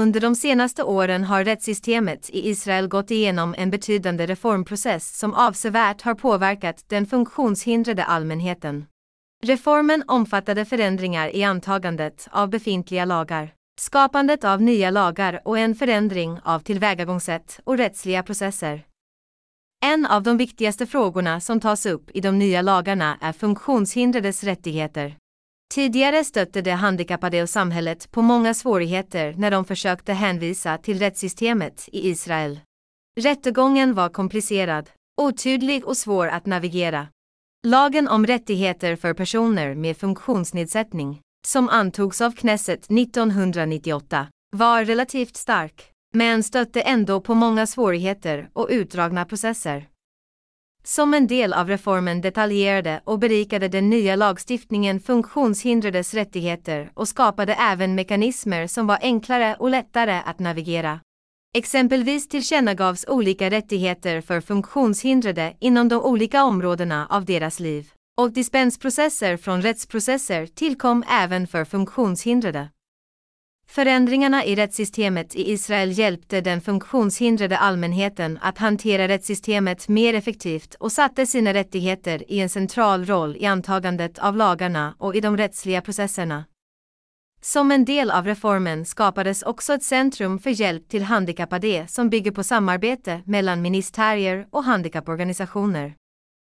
Under de senaste åren har rättssystemet i Israel gått igenom en betydande reformprocess som avsevärt har påverkat den funktionshindrade allmänheten. Reformen omfattade förändringar i antagandet av befintliga lagar, skapandet av nya lagar och en förändring av tillvägagångssätt och rättsliga processer. En av de viktigaste frågorna som tas upp i de nya lagarna är funktionshindrades rättigheter. Tidigare stötte de handikappade och samhället på många svårigheter när de försökte hänvisa till rättssystemet i Israel. Rättegången var komplicerad, otydlig och svår att navigera. Lagen om rättigheter för personer med funktionsnedsättning, som antogs av Knesset 1998, var relativt stark, men stötte ändå på många svårigheter och utdragna processer. Som en del av reformen detaljerade och berikade den nya lagstiftningen funktionshindrades rättigheter och skapade även mekanismer som var enklare och lättare att navigera. Exempelvis tillkännagavs olika rättigheter för funktionshindrade inom de olika områdena av deras liv, och dispensprocesser från rättsprocesser tillkom även för funktionshindrade. Förändringarna i rättssystemet i Israel hjälpte den funktionshindrade allmänheten att hantera rättssystemet mer effektivt och satte sina rättigheter i en central roll i antagandet av lagarna och i de rättsliga processerna. Som en del av reformen skapades också ett centrum för hjälp till handikappade som bygger på samarbete mellan ministerier och handikapporganisationer.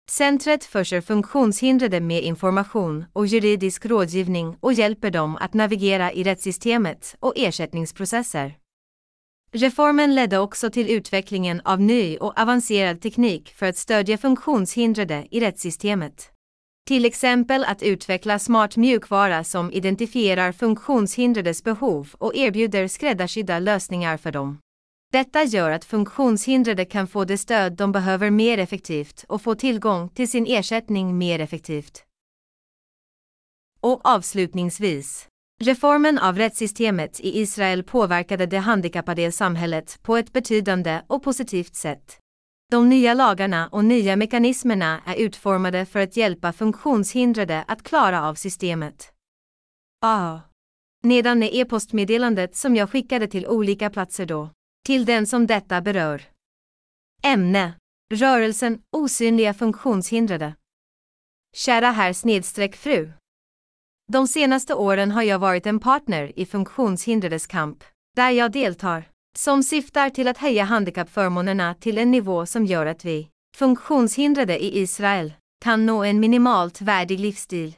Centret förser funktionshindrade med information och juridisk rådgivning och hjälper dem att navigera i rättssystemet och ersättningsprocesser. Reformen ledde också till utvecklingen av ny och avancerad teknik för att stödja funktionshindrade i rättssystemet. Till exempel att utveckla smart mjukvara som identifierar funktionshindrades behov och erbjuder skräddarsydda lösningar för dem. Detta gör att funktionshindrade kan få det stöd de behöver mer effektivt och få tillgång till sin ersättning mer effektivt. Och avslutningsvis. Reformen av rättssystemet i Israel påverkade det handikappade samhället på ett betydande och positivt sätt. De nya lagarna och nya mekanismerna är utformade för att hjälpa funktionshindrade att klara av systemet. Ah. Nedan är e-postmeddelandet som jag skickade till olika platser då till den som detta berör. Ämne Rörelsen Osynliga funktionshindrade. Kära herr snedstreck fru. De senaste åren har jag varit en partner i funktionshindrades kamp, där jag deltar, som syftar till att höja handikappförmånerna till en nivå som gör att vi, funktionshindrade i Israel, kan nå en minimalt värdig livsstil.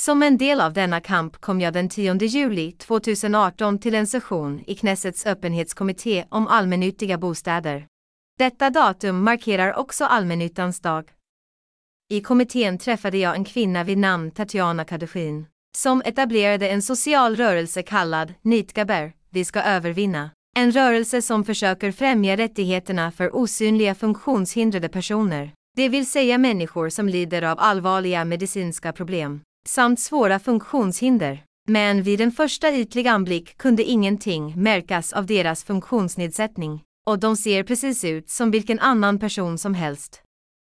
Som en del av denna kamp kom jag den 10 juli 2018 till en session i Knessets öppenhetskommitté om allmännyttiga bostäder. Detta datum markerar också allmännyttans dag. I kommittén träffade jag en kvinna vid namn Tatjana Kadushin, som etablerade en social rörelse kallad Nitgaber, Vi ska övervinna. En rörelse som försöker främja rättigheterna för osynliga funktionshindrade personer, det vill säga människor som lider av allvarliga medicinska problem samt svåra funktionshinder. Men vid en första ytlig anblick kunde ingenting märkas av deras funktionsnedsättning, och de ser precis ut som vilken annan person som helst.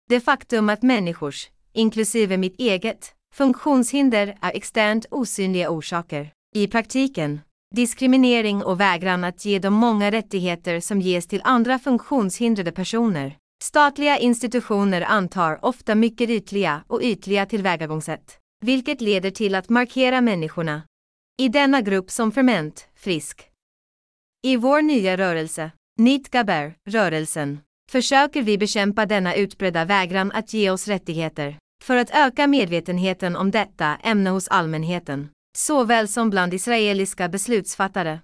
Det faktum att människors, inklusive mitt eget, funktionshinder är externt osynliga orsaker. I praktiken, diskriminering och vägran att ge de många rättigheter som ges till andra funktionshindrade personer. Statliga institutioner antar ofta mycket ytliga och ytliga tillvägagångssätt vilket leder till att markera människorna i denna grupp som ferment, frisk. I vår nya rörelse, Nitgaber, rörelsen, försöker vi bekämpa denna utbredda vägran att ge oss rättigheter, för att öka medvetenheten om detta ämne hos allmänheten, såväl som bland israeliska beslutsfattare.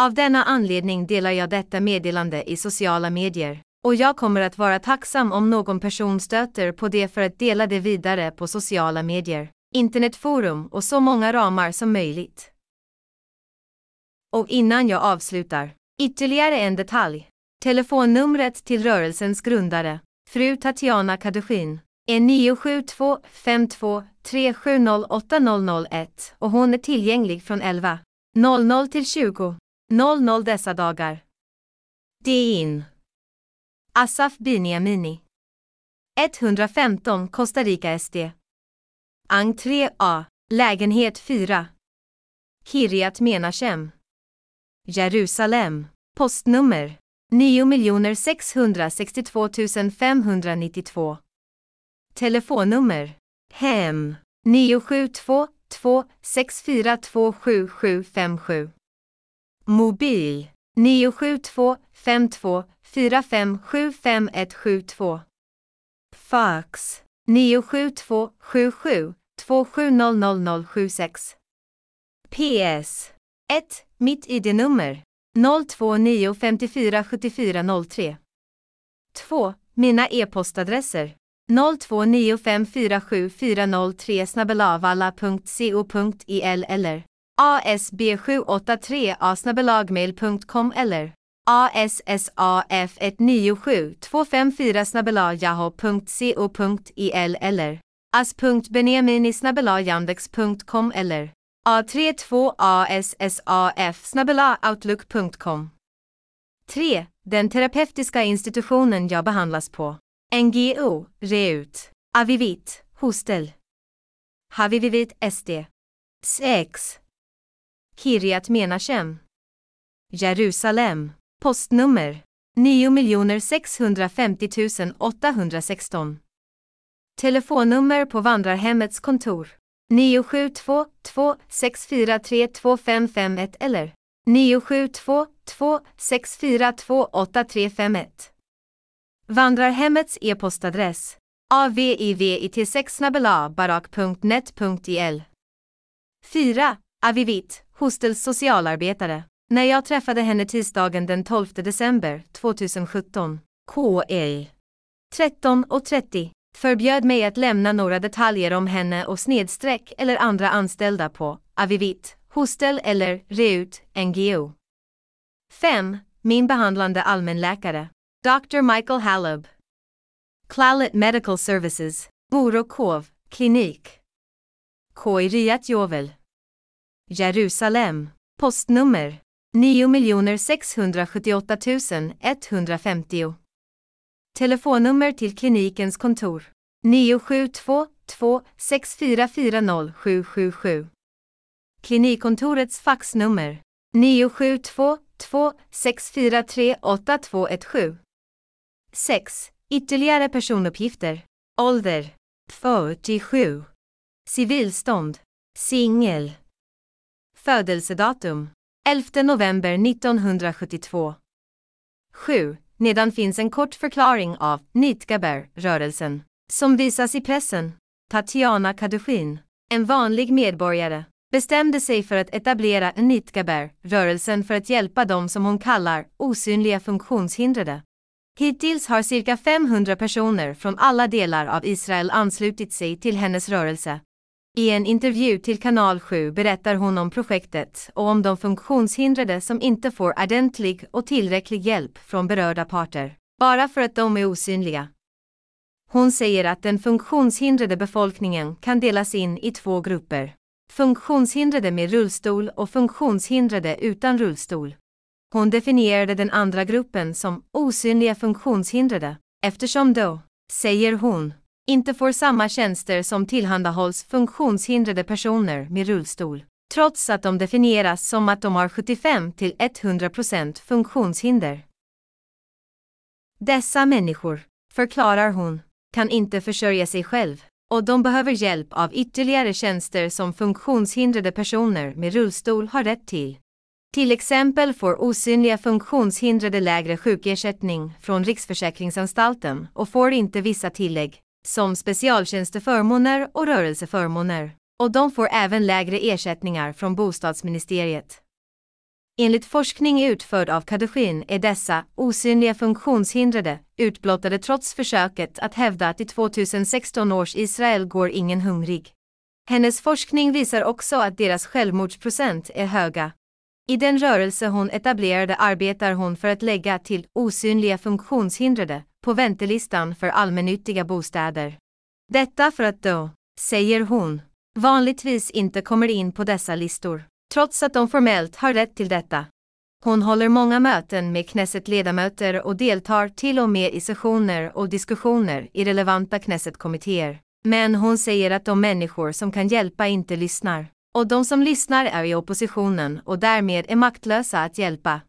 Av denna anledning delar jag detta meddelande i sociala medier. Och jag kommer att vara tacksam om någon person stöter på det för att dela det vidare på sociala medier, internetforum och så många ramar som möjligt. Och innan jag avslutar, ytterligare en detalj. Telefonnumret till rörelsens grundare, fru Tatjana Kadushin, är 972 52 370 8001 och hon är tillgänglig från 11 00 till 20 00 dessa dagar. Det är in. Asaf Biniamini. 115 Costa Rica SD. Entré A. Lägenhet 4. Kiryat Menachem. Jerusalem. Postnummer 9 662 592. Telefonnummer Hem 972 2 642 7757. Mobil 972 52 4575172 Fax 972 77 270076. PS 1. Mitt ID-nummer 029547403 2. Mina e-postadresser 0295474003 snabelavalla.co.il e eller asb783 asnabelagmail.com eller ASSAF197254 snabelajaho.co.il eller as.benjaminisnabelajandex.com eller a32assaf snabelaoutlook.com 3. Den terapeutiska institutionen jag behandlas på. NGO, REUT, Avivit, Hostel. Havivivit SD. 6. Kiryat Menachem. Jerusalem. Postnummer 9 650 816. Telefonnummer på vandrarhemmets kontor 972 264 2551 eller 972 2 642 8351. Vandrarhemmets e-postadress avivit6 4. Avivit, Hostels socialarbetare. När jag träffade henne tisdagen den 12 december 2017, KL 13.30, förbjöd mig att lämna några detaljer om henne och snedstreck eller andra anställda på Avivit, Hostel eller Reut, NGO. 5. Min behandlande allmänläkare, Dr. Michael Hallub. Clalet Medical Services, Borokov, klinik. Koiriat Jovel. Jerusalem. Postnummer 9 678 150. Telefonnummer till klinikens kontor 972 2 6440 777. Klinikkontorets faxnummer 972 2 643 8217. 6. Ytterligare personuppgifter. Ålder 47. Civilstånd. Singel. Födelsedatum 11 november 1972. 7. Nedan finns en kort förklaring av Nitgaber-rörelsen, som visas i pressen. Tatjana Kadushin, en vanlig medborgare, bestämde sig för att etablera Nitgaber-rörelsen för att hjälpa dem som hon kallar osynliga funktionshindrade. Hittills har cirka 500 personer från alla delar av Israel anslutit sig till hennes rörelse. I en intervju till Kanal 7 berättar hon om projektet och om de funktionshindrade som inte får ordentlig och tillräcklig hjälp från berörda parter, bara för att de är osynliga. Hon säger att den funktionshindrade befolkningen kan delas in i två grupper. Funktionshindrade med rullstol och funktionshindrade utan rullstol. Hon definierade den andra gruppen som osynliga funktionshindrade, eftersom då, säger hon, inte får samma tjänster som tillhandahålls funktionshindrade personer med rullstol, trots att de definieras som att de har 75 till 100% funktionshinder. Dessa människor, förklarar hon, kan inte försörja sig själv och de behöver hjälp av ytterligare tjänster som funktionshindrade personer med rullstol har rätt till. Till exempel får osynliga funktionshindrade lägre sjukersättning från Riksförsäkringsanstalten och får inte vissa tillägg, som specialtjänsteförmåner och rörelseförmåner, och de får även lägre ersättningar från bostadsministeriet. Enligt forskning utförd av Kadushin är dessa osynliga funktionshindrade utblottade trots försöket att hävda att i 2016 års Israel går ingen hungrig. Hennes forskning visar också att deras självmordsprocent är höga. I den rörelse hon etablerade arbetar hon för att lägga till osynliga funktionshindrade på väntelistan för allmännyttiga bostäder. Detta för att då, säger hon, vanligtvis inte kommer in på dessa listor, trots att de formellt har rätt till detta. Hon håller många möten med Knesset-ledamöter och deltar till och med i sessioner och diskussioner i relevanta Knesset-kommittéer. Men hon säger att de människor som kan hjälpa inte lyssnar. Och de som lyssnar är i oppositionen och därmed är maktlösa att hjälpa.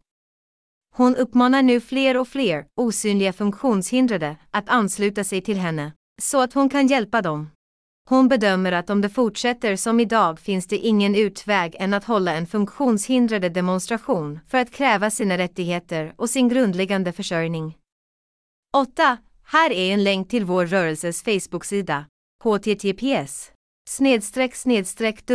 Hon uppmanar nu fler och fler osynliga funktionshindrade att ansluta sig till henne, så att hon kan hjälpa dem. Hon bedömer att om det fortsätter som idag finns det ingen utväg än att hålla en funktionshindrade demonstration för att kräva sina rättigheter och sin grundläggande försörjning. 8. Här är en länk till vår rörelses Facebook-sida, https snedstreck snedstreck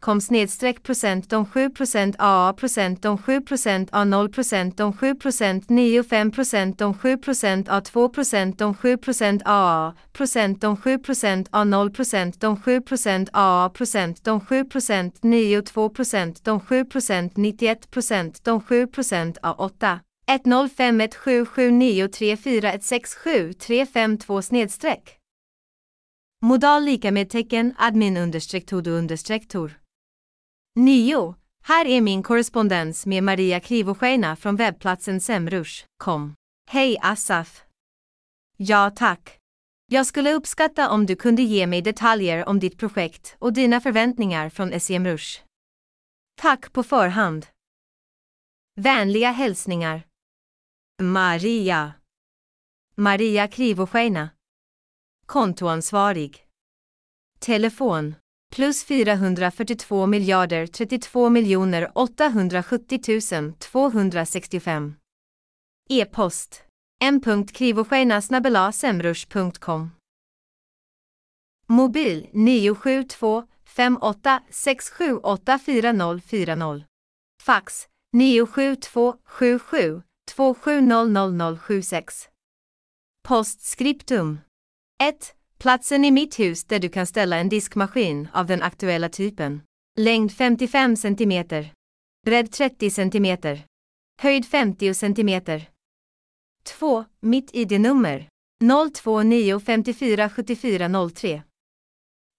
kom snedstreck procent de 7 procent AA procent de 7 procent A 0 procent de 7 procent 9 5 procent de 7 procent A 2 procent de 7 procent AA procent de 7 procent A 0 procent de 7 procent AA procent de 7 procent 9 2 procent de 7 procent 91 procent de 7 procent A 8 105177934167352 snedstreck. Modal lika med tecken admin understreck todo understreck tor. 9. Här är min korrespondens med Maria Krivoskeina från webbplatsen Semrush.com. Hej Asaf! Ja tack. Jag skulle uppskatta om du kunde ge mig detaljer om ditt projekt och dina förväntningar från SEMrush. Tack på förhand. Vänliga hälsningar. Maria. Maria Krivoskeina. Kontoansvarig. Telefon. Plus 442 miljarder 32 miljoner 870 265. E-post. m.krivoskeina.semrush.com Mobil 972 58 6784040. Fax 972 77 270076. Postskriptum 1. Platsen i mitt hus där du kan ställa en diskmaskin av den aktuella typen. Längd 55 cm. Bredd 30 cm. Höjd 50 cm. 2. Mitt ID-nummer. 029547403.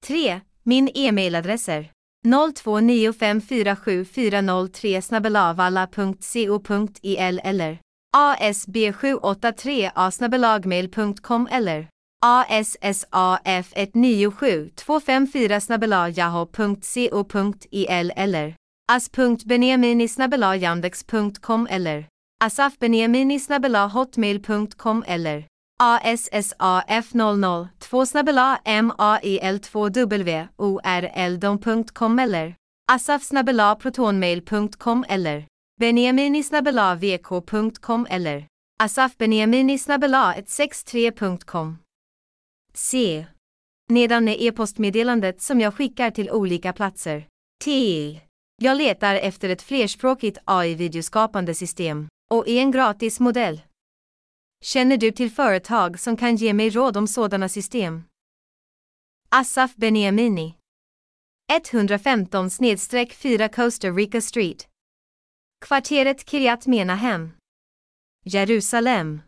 3. Min e-mailadress är 0295474003 snabelavalla.co.il eller asb783 asnabelagmail.com eller eller ASSAF197254 snabelajaho.co.il eller as.benjaminisnabelajandex.com eller asafbenjaminisnabelahotmail.com eller ASSAF002 snabela mail2worldom.com eller asafsnabela protonmail.com eller benjaminisnabela vk.com eller asafbenjaminisnabela 163.com C. Nedan är e-postmeddelandet som jag skickar till olika platser. T. Jag letar efter ett flerspråkigt AI-videoskapande system och är en gratis modell. Känner du till företag som kan ge mig råd om sådana system? Asaf Beniamini 115-4 Costa Rica Street Kvarteret Kiryat Menahem Jerusalem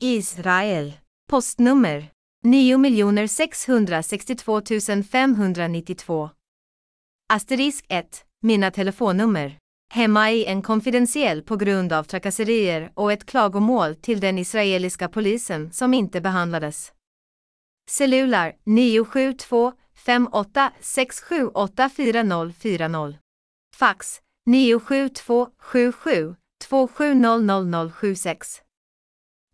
Israel Postnummer 9 662 592. Asterisk 1. Mina telefonnummer. Hemma i en konfidentiell på grund av trakasserier och ett klagomål till den israeliska polisen som inte behandlades. Cellular 972 58 678 4040. Fax 972 77 2700076.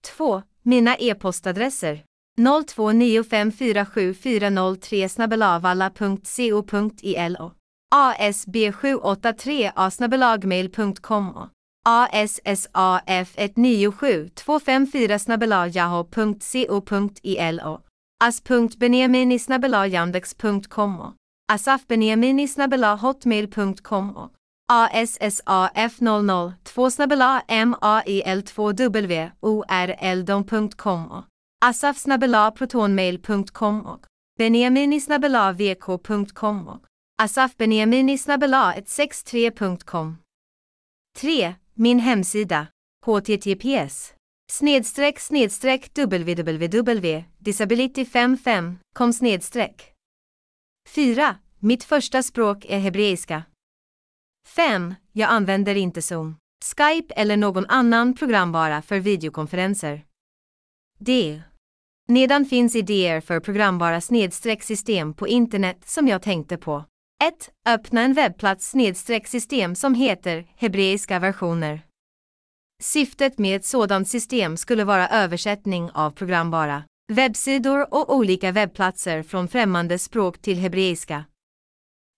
2. Mina e-postadresser 0295474003 snabelavalla.co.ilo asb783 asnabelagmail.com och ASSAF197254 snabelajaho.co.il och as.benjaminisnabelajandex.com och asafbenjaminisnabelahotmail.com och ASSAF002 snabela mail2w asafsnabela.protonmail.com och benjaminisnabela.vk.com och asafbenjaminisnabela163.com 3. Min hemsida https snedstreck snedstreck www disability55 snedstreck 4. Mitt första språk är hebreiska. 5. Jag använder inte Zoom, Skype eller någon annan programvara för videokonferenser. D. Nedan finns idéer för programvara snedstreck system på internet som jag tänkte på. 1. Öppna en webbplats snedstreck system som heter hebreiska versioner. Syftet med ett sådant system skulle vara översättning av programvara, webbsidor och olika webbplatser från främmande språk till hebreiska.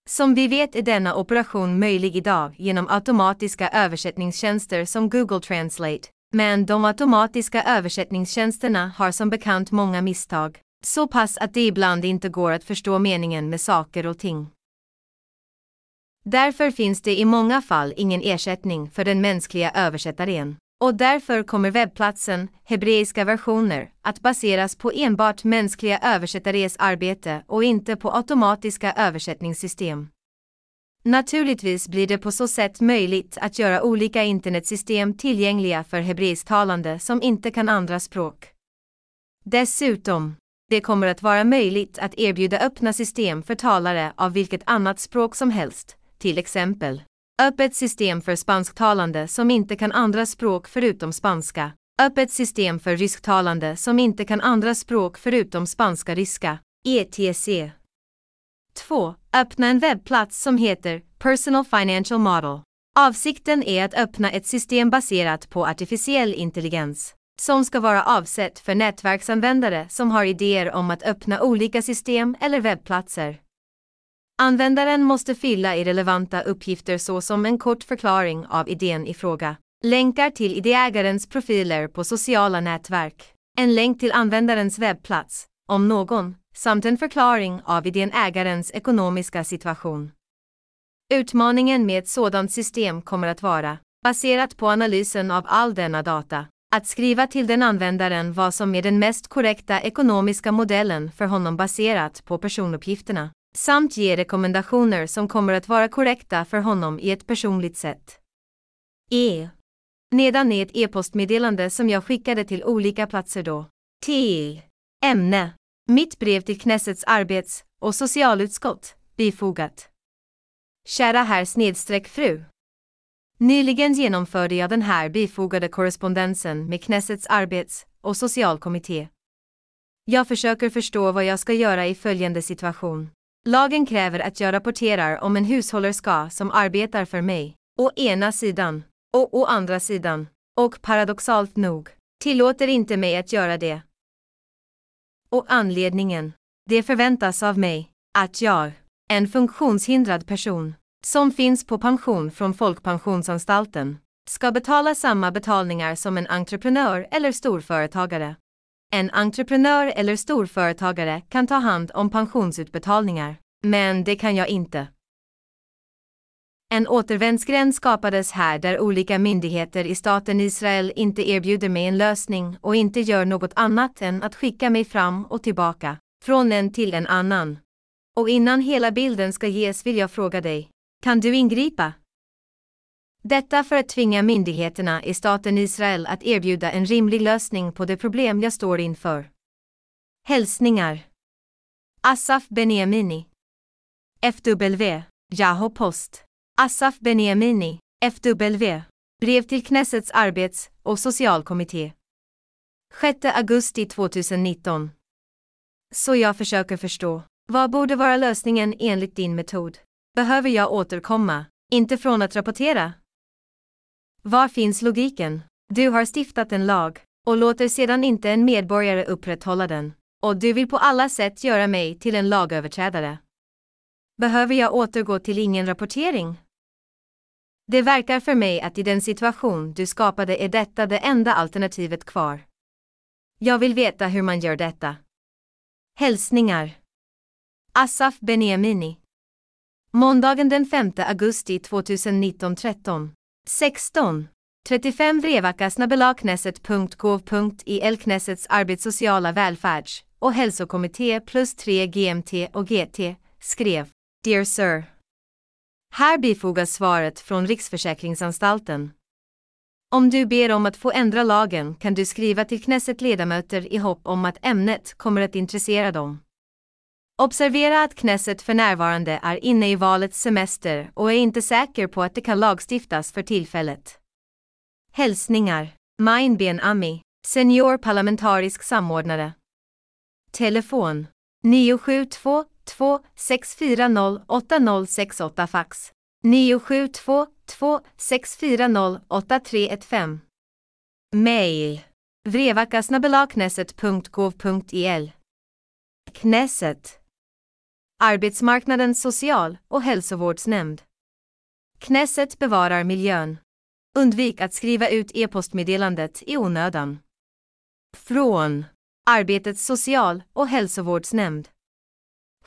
Som vi vet är denna operation möjlig idag genom automatiska översättningstjänster som Google Translate. Men de automatiska översättningstjänsterna har som bekant många misstag, så pass att det ibland inte går att förstå meningen med saker och ting. Därför finns det i många fall ingen ersättning för den mänskliga översättaren. Och därför kommer webbplatsen, hebreiska versioner, att baseras på enbart mänskliga översättares arbete och inte på automatiska översättningssystem. Naturligtvis blir det på så sätt möjligt att göra olika internetsystem tillgängliga för hebreisktalande som inte kan andra språk. Dessutom, det kommer att vara möjligt att erbjuda öppna system för talare av vilket annat språk som helst, till exempel öppet system för spansktalande som inte kan andra språk förutom spanska, öppet system för rysktalande som inte kan andra språk förutom spanska-ryska, ETC. 2. Öppna en webbplats som heter Personal Financial Model. Avsikten är att öppna ett system baserat på artificiell intelligens, som ska vara avsett för nätverksanvändare som har idéer om att öppna olika system eller webbplatser. Användaren måste fylla i relevanta uppgifter såsom en kort förklaring av idén i fråga, länkar till idéägarens profiler på sociala nätverk, en länk till användarens webbplats, om någon, samt en förklaring av idén ägarens ekonomiska situation. Utmaningen med ett sådant system kommer att vara, baserat på analysen av all denna data, att skriva till den användaren vad som är den mest korrekta ekonomiska modellen för honom baserat på personuppgifterna, samt ge rekommendationer som kommer att vara korrekta för honom i ett personligt sätt. E. Nedan är ett e-postmeddelande som jag skickade till olika platser då. T. Ämne. Mitt brev till Knessets arbets och socialutskott, bifogat. Kära herr snedstreck fru. Nyligen genomförde jag den här bifogade korrespondensen med Knessets arbets och socialkommitté. Jag försöker förstå vad jag ska göra i följande situation. Lagen kräver att jag rapporterar om en hushållerska som arbetar för mig, å ena sidan, och å andra sidan, och paradoxalt nog, tillåter inte mig att göra det. Och anledningen, det förväntas av mig, att jag, en funktionshindrad person, som finns på pension från Folkpensionsanstalten, ska betala samma betalningar som en entreprenör eller storföretagare. En entreprenör eller storföretagare kan ta hand om pensionsutbetalningar, men det kan jag inte. En återvändsgränd skapades här där olika myndigheter i staten Israel inte erbjuder mig en lösning och inte gör något annat än att skicka mig fram och tillbaka, från en till en annan. Och innan hela bilden ska ges vill jag fråga dig, kan du ingripa? Detta för att tvinga myndigheterna i staten Israel att erbjuda en rimlig lösning på det problem jag står inför. Hälsningar Asaf Beniamini FW Jaho Post Asaf Beniamini FW Brev till Knessets arbets och socialkommitté 6 augusti 2019 Så jag försöker förstå. Vad borde vara lösningen enligt din metod? Behöver jag återkomma, inte från att rapportera? Var finns logiken? Du har stiftat en lag och låter sedan inte en medborgare upprätthålla den. Och du vill på alla sätt göra mig till en lagöverträdare. Behöver jag återgå till ingen rapportering? Det verkar för mig att i den situation du skapade är detta det enda alternativet kvar. Jag vill veta hur man gör detta. Hälsningar Asaf Beniamini Måndagen den 5 augusti 2019 13 16. 35 vrevakasnabelaknesset.gov.il Knessets arbetssociala välfärds och hälsokommitté plus 3 GMT och GT skrev Dear Sir. Här bifogas svaret från Riksförsäkringsanstalten. Om du ber om att få ändra lagen kan du skriva till Knesset ledamöter i hopp om att ämnet kommer att intressera dem. Observera att Knesset för närvarande är inne i valets semester och är inte säker på att det kan lagstiftas för tillfället. Hälsningar Main Ben Ami, senior parlamentarisk samordnare. Telefon 972 640 8068 fax. 972 640 8315 Mail. vrevakasnabelaknesset.gov.il Knesset Arbetsmarknadens social- och hälsovårdsnämnd. Knesset bevarar miljön. Undvik att skriva ut e-postmeddelandet i onödan. Från. Arbetets social- och hälsovårdsnämnd.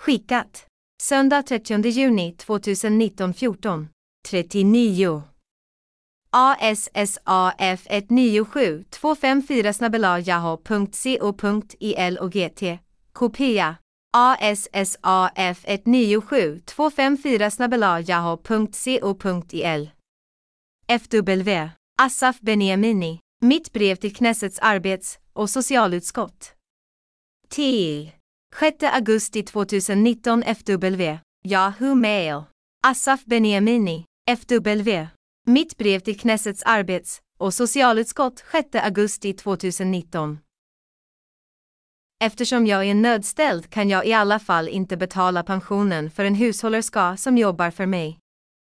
Skickat Söndag 30 juni 2019 14 39 ASSAF 197 254 snabbelajaho.co.il och GT. Kopia. ASSAF 197 254 snabelajaho.co.il. FW. Asaf Beniamini. Mitt brev till Knessets arbets- och socialutskott. Till 6 augusti 2019 FW. Yahoo Mail. Asaf Beniamini. FW. Mitt brev till Knessets arbets- och socialutskott 6 augusti 2019. Eftersom jag är nödställd kan jag i alla fall inte betala pensionen för en hushållerska som jobbar för mig.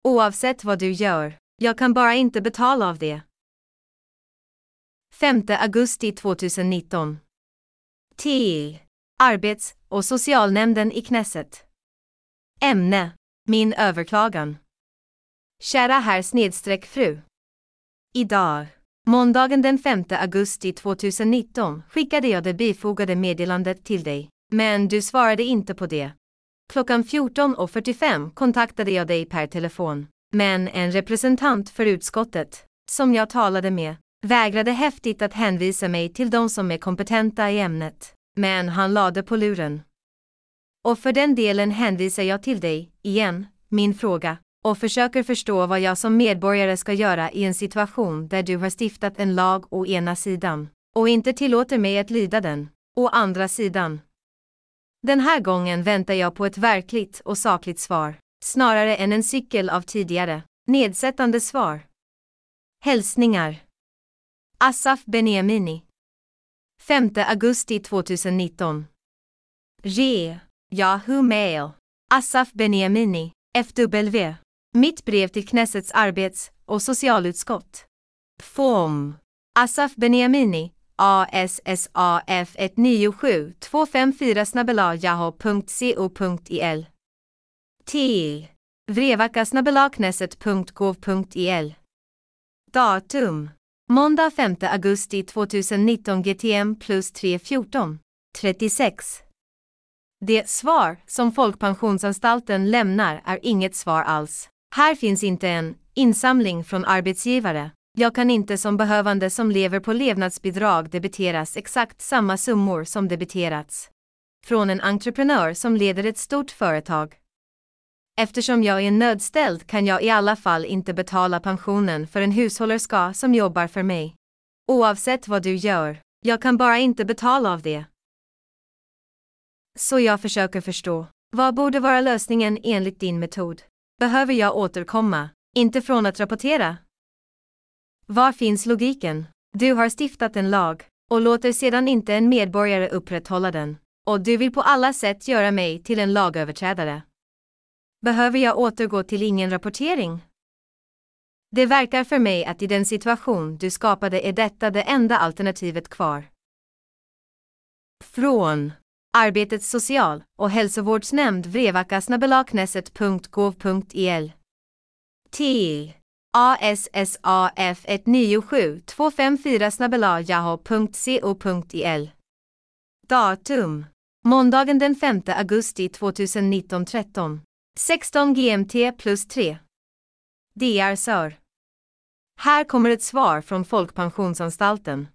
Oavsett vad du gör, jag kan bara inte betala av det. 5 augusti 2019. Till Arbets- och socialnämnden i Knesset. Ämne Min överklagan. Kära herr snedstreck fru. Idag, måndagen den 5 augusti 2019, skickade jag det bifogade meddelandet till dig, men du svarade inte på det. Klockan 14.45 kontaktade jag dig per telefon, men en representant för utskottet, som jag talade med, vägrade häftigt att hänvisa mig till de som är kompetenta i ämnet, men han lade på luren. Och för den delen hänvisar jag till dig, igen, min fråga, och försöker förstå vad jag som medborgare ska göra i en situation där du har stiftat en lag å ena sidan och inte tillåter mig att lyda den, å andra sidan. Den här gången väntar jag på ett verkligt och sakligt svar, snarare än en cykel av tidigare, nedsättande svar. Hälsningar Asaf Beniamini 5 augusti 2019 Re, Yahoo Mail, Asaf Beniamini, FW mitt brev till Knessets arbets- och socialutskott. Form, Asaf Beniamini, ASSAF 197 254 snabbelajaho.co.il. Till vrevakasnabelaknesset.gov.il. Datum. Måndag 5 augusti 2019 GTM plus 314. 36. Det svar som Folkpensionsanstalten lämnar är inget svar alls. Här finns inte en insamling från arbetsgivare. Jag kan inte som behövande som lever på levnadsbidrag debiteras exakt samma summor som debiterats. Från en entreprenör som leder ett stort företag. Eftersom jag är nödställd kan jag i alla fall inte betala pensionen för en hushållerska som jobbar för mig. Oavsett vad du gör, jag kan bara inte betala av det. Så jag försöker förstå. Vad borde vara lösningen enligt din metod? Behöver jag återkomma, inte från att rapportera? Var finns logiken? Du har stiftat en lag och låter sedan inte en medborgare upprätthålla den. Och du vill på alla sätt göra mig till en lagöverträdare. Behöver jag återgå till ingen rapportering? Det verkar för mig att i den situation du skapade är detta det enda alternativet kvar. Från Arbetets social- och hälsovårdsnämnd vrevakasnabelaknesset.gov.il Till ASSAF 197 254 Datum Måndagen den 5 augusti 2019 13 16 GMT plus 3 DR Sör Här kommer ett svar från Folkpensionsanstalten.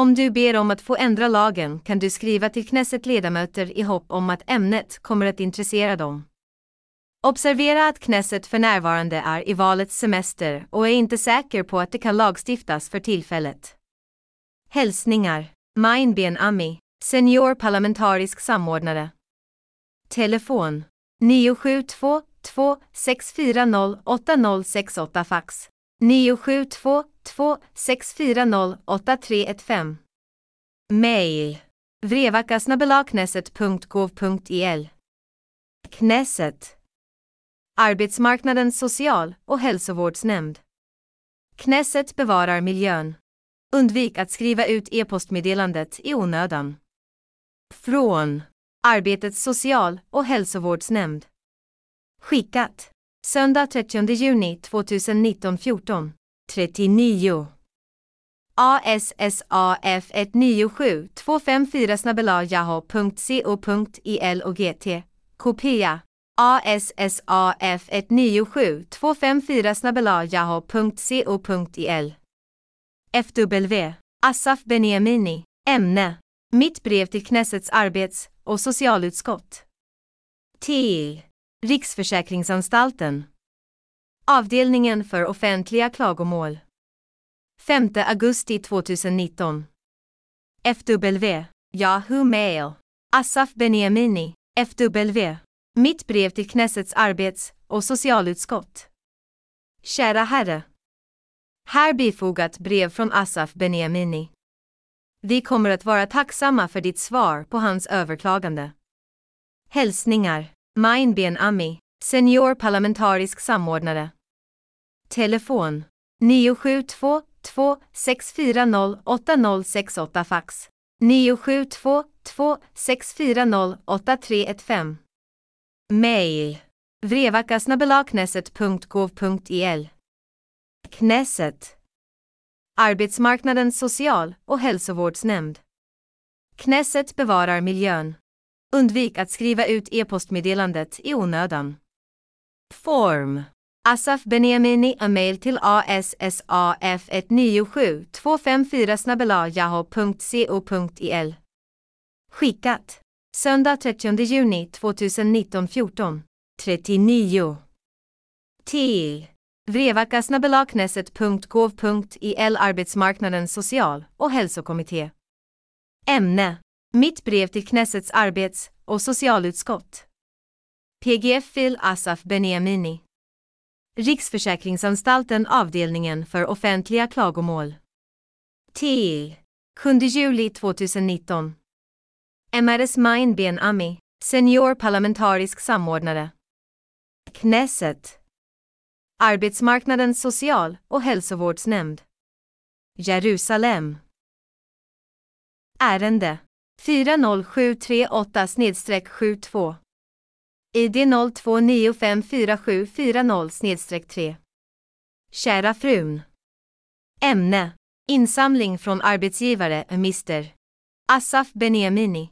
Om du ber om att få ändra lagen kan du skriva till Knesset ledamöter i hopp om att ämnet kommer att intressera dem. Observera att Knesset för närvarande är i valets semester och är inte säker på att det kan lagstiftas för tillfället. Hälsningar Main Ben Ami, senior parlamentarisk samordnare. Telefon 972 2640 8068 fax. 972 2 8315 Mail. vrevakasnabelaknesset.gov.il e Knesset Arbetsmarknadens social- och hälsovårdsnämnd. Knesset bevarar miljön. Undvik att skriva ut e-postmeddelandet i onödan. Från Arbetets social- och hälsovårdsnämnd. Skickat. Söndag 30 juni 2019 14. 39. ASSAF 197 254 och GT. Kopia. ASSAF 197 254 FW. Asaf Beniamini. Ämne. Mitt brev till Knessets arbets- och socialutskott. Till Riksförsäkringsanstalten. Avdelningen för offentliga klagomål. 5 augusti 2019. FW. Yahoo Mail. Asaf Beniamini. FW. Mitt brev till Knessets arbets- och socialutskott. Kära Herre. Här bifogat brev från Asaf Beniamini. Vi kommer att vara tacksamma för ditt svar på hans överklagande. Hälsningar Main Ben Ami, senior parlamentarisk samordnare. Telefon 972 2640 8068 fax 972 640 8315 Mail vrevakasnabelaknesset.gov.il Knesset Arbetsmarknadens social- och hälsovårdsnämnd. Knesset bevarar miljön. Undvik att skriva ut e-postmeddelandet i onödan. Form Asaf Beniamini a mail till ASSAF 197 254 Skickat Söndag 30 juni 2019 14 39 Till vrevakasnabelaknesset.gov.il Arbetsmarknadens social- och hälsokommitté. Ämne Mitt brev till Knessets arbets- och socialutskott. PGF-fil Asaf Beniamini. Riksförsäkringsanstalten avdelningen för offentliga klagomål. Till 7 juli 2019. MRS Main Ben Ami, senior parlamentarisk samordnare. Knesset. Arbetsmarknadens social- och hälsovårdsnämnd. Jerusalem. Ärende 40738-72. ID 02954740-3. Kära frun. Ämne. Insamling från arbetsgivare Mr. Asaf Beniamini.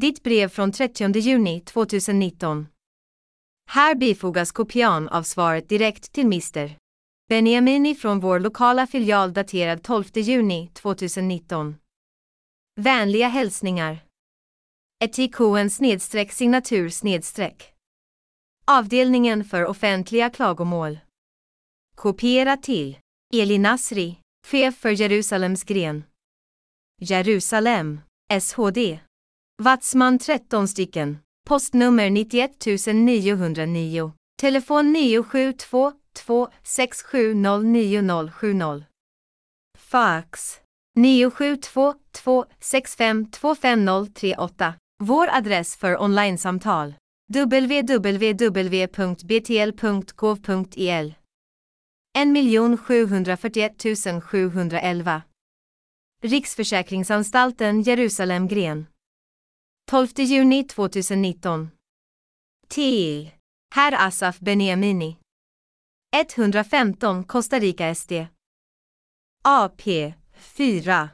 Ditt brev från 30 juni 2019. Här bifogas kopian av svaret direkt till Mr. Beniamini från vår lokala filial daterad 12 juni 2019. Vänliga hälsningar. Etikoen snedstreck signatur snedstreck. Avdelningen för offentliga klagomål. Kopiera till Eli Nasri, chef för Jerusalems gren. Jerusalem, SHD. Vatsman 13 stycken. Postnummer 91909 Telefon 972 2670970. Fax 972 265 Vår adress för onlinesamtal. www.btl.gov.il 1 741 711 Riksförsäkringsanstalten Jerusalem Gren 12 juni 2019 Till Herr Asaf Beniamini. 115 Costa Rica SD AP 4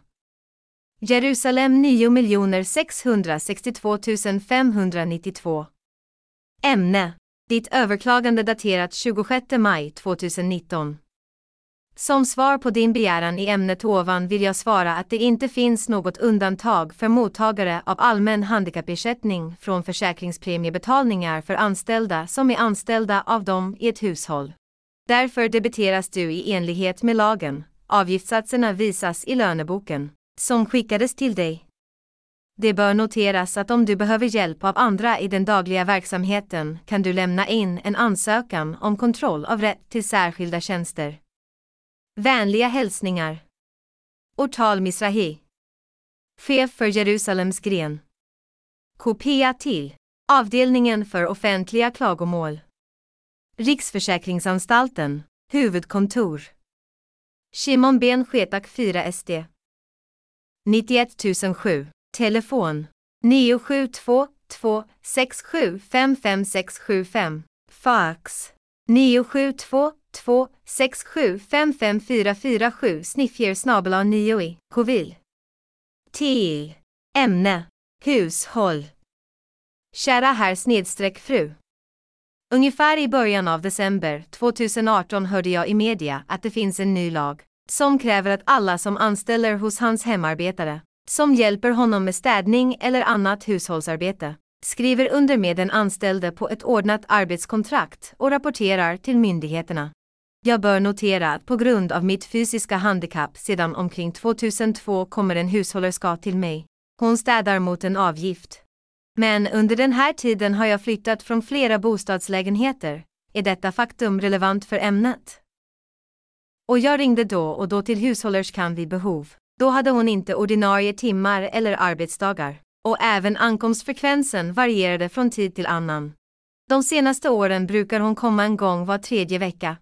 Jerusalem 9 662 592 Ämne. Ditt överklagande daterat 26 maj 2019 som svar på din begäran i ämnet ovan vill jag svara att det inte finns något undantag för mottagare av allmän handikappersättning från försäkringspremiebetalningar för anställda som är anställda av dem i ett hushåll. Därför debiteras du i enlighet med lagen. Avgiftssatserna visas i löneboken, som skickades till dig. Det bör noteras att om du behöver hjälp av andra i den dagliga verksamheten kan du lämna in en ansökan om kontroll av rätt till särskilda tjänster. Vänliga hälsningar. Ortal Misrahi. Chef för Jerusalems gren. Kopia till Avdelningen för offentliga klagomål. Riksförsäkringsanstalten, huvudkontor. Shimon Ben Shetak 4 SD. 91007. Telefon 972 267 55675. Fax 972 267 55447 Sniffier snabel 9 i Kovil. E, till Ämne Hushåll Kära herr snedstreck fru. Ungefär i början av december 2018 hörde jag i media att det finns en ny lag som kräver att alla som anställer hos hans hemarbetare, som hjälper honom med städning eller annat hushållsarbete, skriver under med den anställde på ett ordnat arbetskontrakt och rapporterar till myndigheterna. Jag bör notera att på grund av mitt fysiska handikapp sedan omkring 2002 kommer en hushållerska till mig. Hon städar mot en avgift. Men under den här tiden har jag flyttat från flera bostadslägenheter. Är detta faktum relevant för ämnet? Och jag ringde då och då till hushållerskan vid behov. Då hade hon inte ordinarie timmar eller arbetsdagar. Och även ankomstfrekvensen varierade från tid till annan. De senaste åren brukar hon komma en gång var tredje vecka.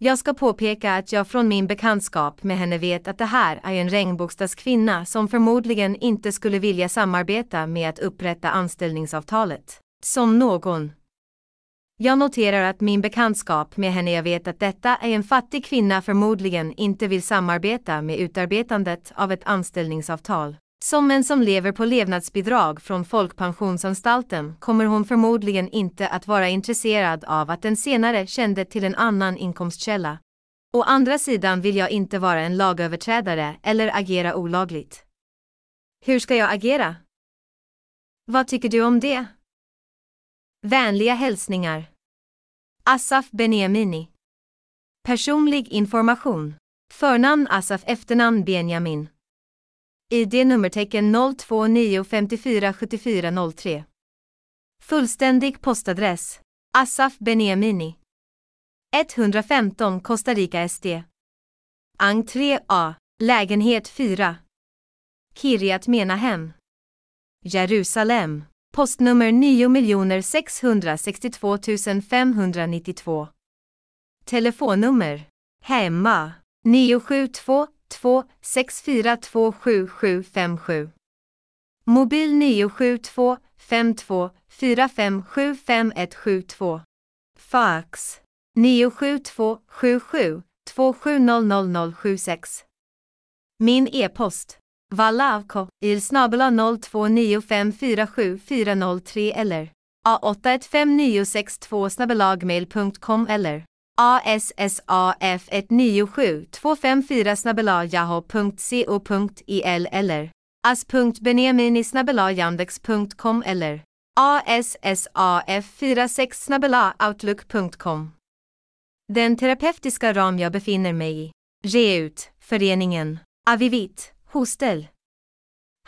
Jag ska påpeka att jag från min bekantskap med henne vet att det här är en regnbokstavskvinna som förmodligen inte skulle vilja samarbeta med att upprätta anställningsavtalet. Som någon. Jag noterar att min bekantskap med henne jag vet att detta är en fattig kvinna förmodligen inte vill samarbeta med utarbetandet av ett anställningsavtal. Som en som lever på levnadsbidrag från Folkpensionsanstalten kommer hon förmodligen inte att vara intresserad av att den senare kände till en annan inkomstkälla. Å andra sidan vill jag inte vara en lagöverträdare eller agera olagligt. Hur ska jag agera? Vad tycker du om det? Vänliga hälsningar. Asaf Beniamini. Personlig information. Förnamn Asaf efternamn Benjamin. ID nummertecken 029547403. Fullständig postadress. Asaf Beniamini. 115 Costa Rica SD. Entré A. Lägenhet 4. Kiryat Menahem. Jerusalem. Postnummer 9 662 592. Telefonnummer. Hemma. 972 2 642 7757. Mobil 972 52 457 5172. Fax 972 77 270076. Min e-post vallavko il 0295474403 eller a815962 snabelagmail.com eller ASSAF197254 snabelajaho.co.il eller as.benjaminisnabelajandex.com eller ASSAF46 snabelaoutlook.com. Den terapeutiska ram jag befinner mig i. Reut, föreningen. Avivit, hostel.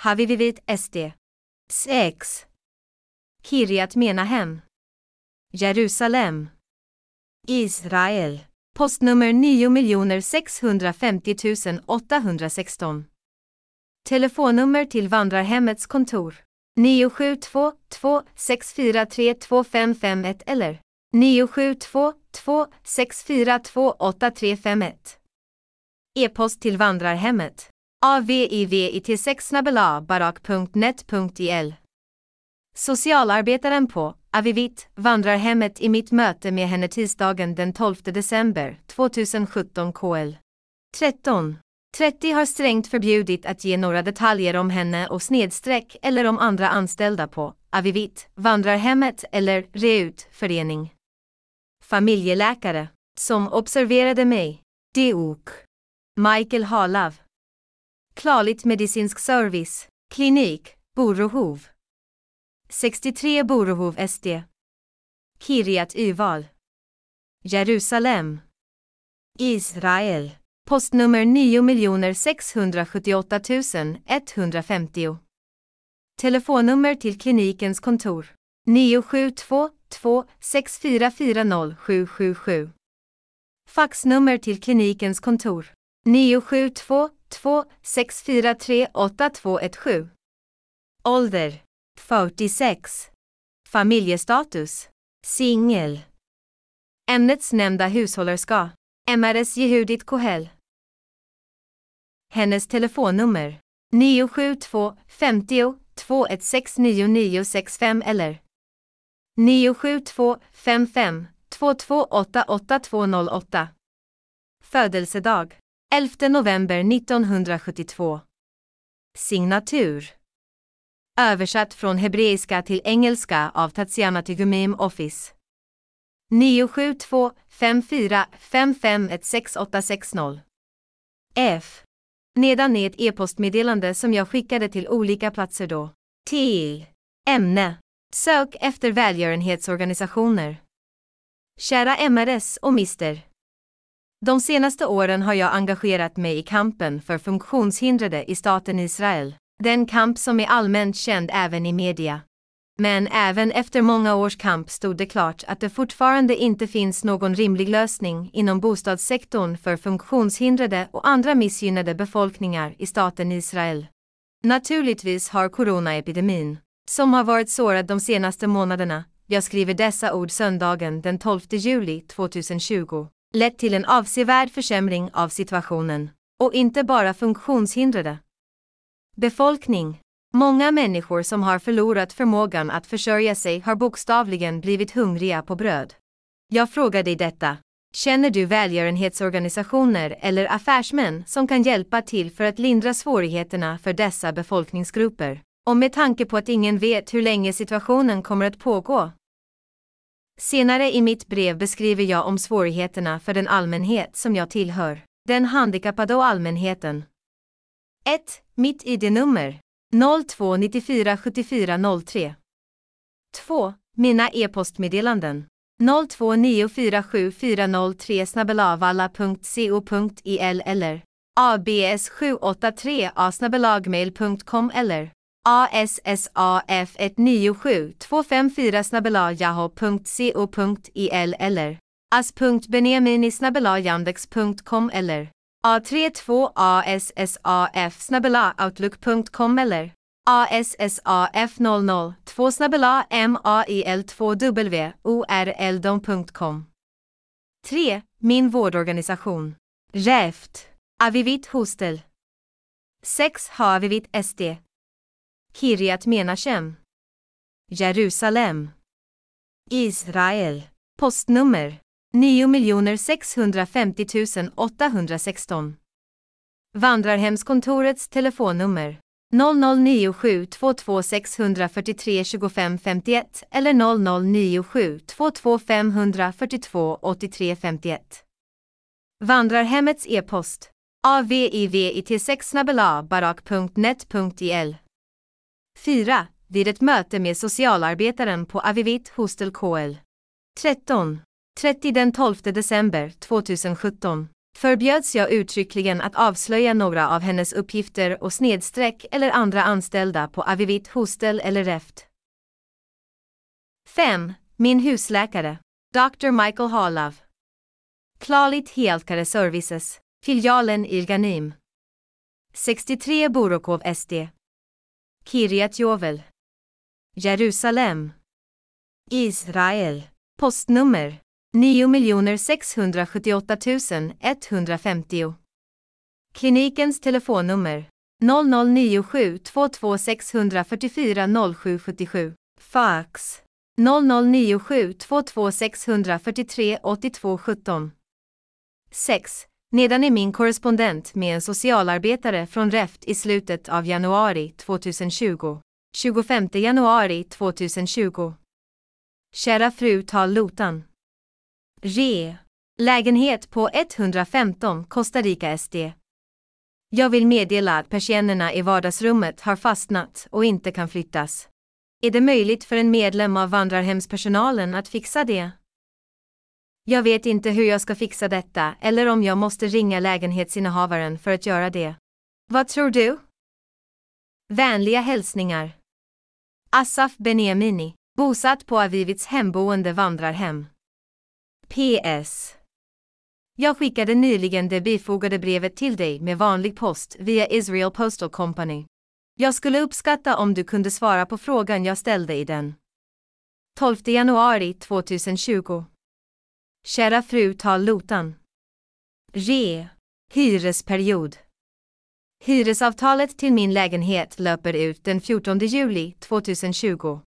Havivivit SD. 6. Kiryat Menahem. Jerusalem. Israel. Postnummer 9 650 816. Telefonnummer till vandrarhemmets kontor. 972 2643 2551 eller 972 2642 8351. E-post till vandrarhemmet. avivit6 barak.net.il Socialarbetaren på Avivit, vandrarhemmet i mitt möte med henne tisdagen den 12 december 2017 KL. 13. 30 har strängt förbjudit att ge några detaljer om henne och snedstreck eller om andra anställda på Avivit, vandrarhemmet eller Reut, förening. Familjeläkare, som observerade mig, DOK. Michael Halav. Klarligt medicinsk service, klinik, Borohov. 63 Borohov SD. Kiryat Yval. Jerusalem. Israel. Postnummer 9 678 150. Telefonnummer till klinikens kontor. 972 2 6440 777. Faxnummer till klinikens kontor. 972 2 643 8217. Ålder 46. Familjestatus singel. Ämnets nämnda hushållerska MRS Jehudit Kohel. Hennes telefonnummer 972 50 2169965 eller 972 55 2288208. Födelsedag 11 november 1972. Signatur Översatt från hebreiska till engelska av Tatiana Tygumim Office. 972 54 55 F. Nedan är ett e-postmeddelande som jag skickade till olika platser då. Till. Ämne. Sök efter välgörenhetsorganisationer. Kära MRS och Mister De senaste åren har jag engagerat mig i kampen för funktionshindrade i staten Israel. Den kamp som är allmänt känd även i media. Men även efter många års kamp stod det klart att det fortfarande inte finns någon rimlig lösning inom bostadssektorn för funktionshindrade och andra missgynnade befolkningar i staten Israel. Naturligtvis har coronaepidemin, som har varit sårad de senaste månaderna, jag skriver dessa ord söndagen den 12 juli 2020, lett till en avsevärd försämring av situationen. Och inte bara funktionshindrade. Befolkning. Många människor som har förlorat förmågan att försörja sig har bokstavligen blivit hungriga på bröd. Jag frågar dig detta. Känner du välgörenhetsorganisationer eller affärsmän som kan hjälpa till för att lindra svårigheterna för dessa befolkningsgrupper? Och med tanke på att ingen vet hur länge situationen kommer att pågå. Senare i mitt brev beskriver jag om svårigheterna för den allmänhet som jag tillhör, den handikappade och allmänheten. 1. Mitt ID-nummer 0294 74 03. 2. Mina e-postmeddelanden 02947403 snabelavalla.co.il eller abs783 asnabelagmail.com eller assaf197254 snabelajaho.co.il eller as.benjaminisnabelajandex.com eller A32ASSAF snabela outlook.com eller ASSAF00 2 MAIL2W 3. Min vårdorganisation. Räft. Avivit Hostel. 6. Havivit SD. Kiryat Menachem. Jerusalem. Israel. Postnummer 9 650 816. Vandrarhemskontorets telefonnummer 0097 22 643 25 51 eller 0097 22 542 83 51. Vandrarhemmets e-post avivit6snabelabarak.net.il 4. Vid ett möte med socialarbetaren på Avivit Hostel KL. 13. 30 den 12 december 2017 förbjöds jag uttryckligen att avslöja några av hennes uppgifter och snedstreck eller andra anställda på Avivit Hostel eller Reft. 5. Min husläkare. Dr. Michael Halav. Klalit Helkare Services. Filialen Irganim. 63 Borokov SD. Kiryat Jovel. Jerusalem. Israel. Postnummer 9 678 150. Klinikens telefonnummer 0097 22 644 0777. Fax 0097 22 643 8217. 6. Nedan är min korrespondent med en socialarbetare från REFT i slutet av januari 2020. 25 januari 2020. Kära fru Tal Lotan. Re. Lägenhet på 115 Costa Rica SD. Jag vill meddela att persiennerna i vardagsrummet har fastnat och inte kan flyttas. Är det möjligt för en medlem av vandrarhemspersonalen att fixa det? Jag vet inte hur jag ska fixa detta eller om jag måste ringa lägenhetsinnehavaren för att göra det. Vad tror du? Vänliga hälsningar. Asaf Beniamini, bosatt på Avivits hemboende vandrarhem. PS. Jag skickade nyligen det bifogade brevet till dig med vanlig post via Israel Postal Company. Jag skulle uppskatta om du kunde svara på frågan jag ställde i den. 12 januari 2020. Kära fru Tal Lotan. Re. Hyresperiod. Hyresavtalet till min lägenhet löper ut den 14 juli 2020.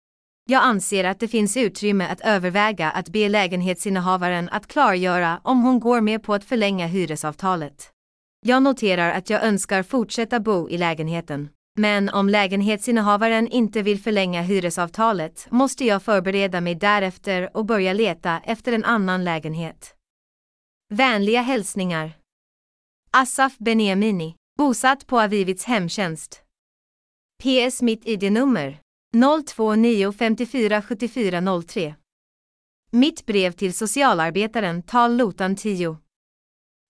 Jag anser att det finns utrymme att överväga att be lägenhetsinnehavaren att klargöra om hon går med på att förlänga hyresavtalet. Jag noterar att jag önskar fortsätta bo i lägenheten. Men om lägenhetsinnehavaren inte vill förlänga hyresavtalet måste jag förbereda mig därefter och börja leta efter en annan lägenhet. Vänliga hälsningar. Asaf Beniamini, bosatt på Avivits hemtjänst. PS mitt ID-nummer 029547403. Mitt brev till socialarbetaren Tal Lotan 10.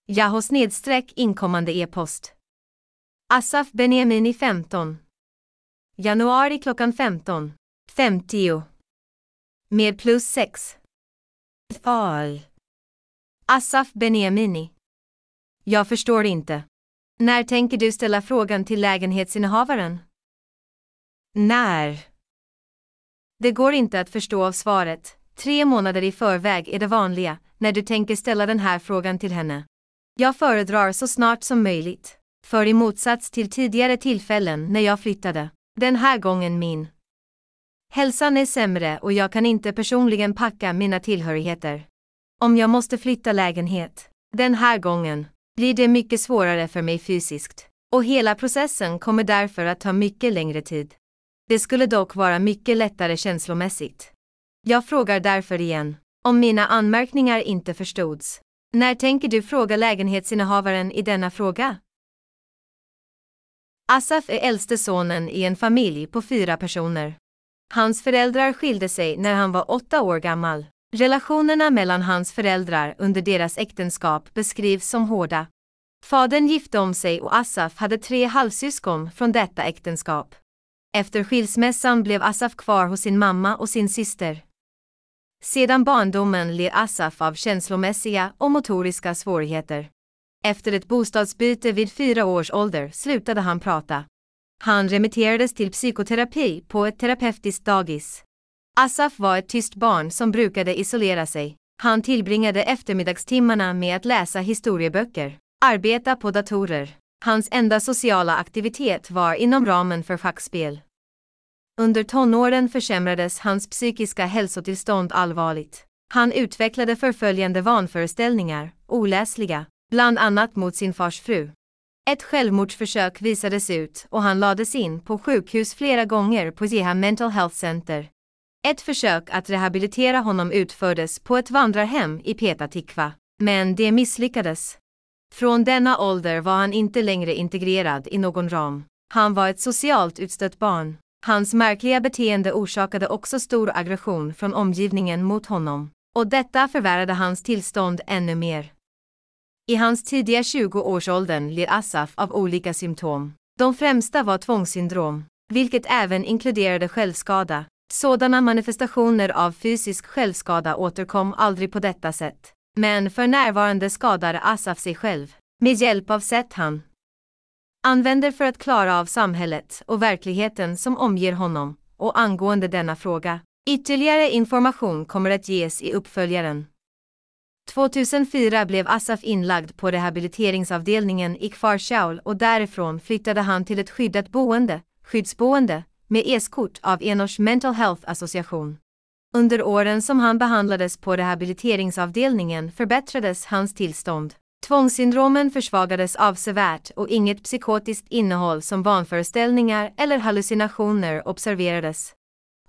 Yahoo snedstreck inkommande e-post. Asaf Benjamini 15. Januari klockan 15. 50. Med plus 6. Fal. Asaf Benjamini. Jag förstår inte. När tänker du ställa frågan till lägenhetsinnehavaren? När? Det går inte att förstå av svaret. Tre månader i förväg är det vanliga, när du tänker ställa den här frågan till henne. Jag föredrar så snart som möjligt. För i motsats till tidigare tillfällen när jag flyttade, den här gången min. Hälsan är sämre och jag kan inte personligen packa mina tillhörigheter. Om jag måste flytta lägenhet, den här gången, blir det mycket svårare för mig fysiskt. Och hela processen kommer därför att ta mycket längre tid. Det skulle dock vara mycket lättare känslomässigt. Jag frågar därför igen, om mina anmärkningar inte förstods. När tänker du fråga lägenhetsinnehavaren i denna fråga? Asaf är äldste sonen i en familj på fyra personer. Hans föräldrar skilde sig när han var åtta år gammal. Relationerna mellan hans föräldrar under deras äktenskap beskrivs som hårda. Fadern gifte om sig och Asaf hade tre halvsyskon från detta äktenskap. Efter skilsmässan blev Asaf kvar hos sin mamma och sin syster. Sedan barndomen led Asaf av känslomässiga och motoriska svårigheter. Efter ett bostadsbyte vid fyra års ålder slutade han prata. Han remitterades till psykoterapi på ett terapeutiskt dagis. Asaf var ett tyst barn som brukade isolera sig. Han tillbringade eftermiddagstimmarna med att läsa historieböcker, arbeta på datorer. Hans enda sociala aktivitet var inom ramen för schackspel. Under tonåren försämrades hans psykiska hälsotillstånd allvarligt. Han utvecklade förföljande vanföreställningar, oläsliga, bland annat mot sin fars fru. Ett självmordsförsök visades ut och han lades in på sjukhus flera gånger på Zeha Mental Health Center. Ett försök att rehabilitera honom utfördes på ett vandrarhem i Petatikva, men det misslyckades. Från denna ålder var han inte längre integrerad i någon ram. Han var ett socialt utstött barn. Hans märkliga beteende orsakade också stor aggression från omgivningen mot honom. Och detta förvärrade hans tillstånd ännu mer. I hans tidiga 20-årsåldern led Asaf av olika symptom. De främsta var tvångssyndrom, vilket även inkluderade självskada. Sådana manifestationer av fysisk självskada återkom aldrig på detta sätt. Men för närvarande skadar Asaf sig själv, med hjälp av sätt han använder för att klara av samhället och verkligheten som omger honom, och angående denna fråga. Ytterligare information kommer att ges i uppföljaren. 2004 blev Asaf inlagd på rehabiliteringsavdelningen i Kvarshaul och därifrån flyttade han till ett skyddat boende, skyddsboende, med eskort av Enors Mental Health Association. Under åren som han behandlades på rehabiliteringsavdelningen förbättrades hans tillstånd. Tvångssyndromen försvagades avsevärt och inget psykotiskt innehåll som vanföreställningar eller hallucinationer observerades.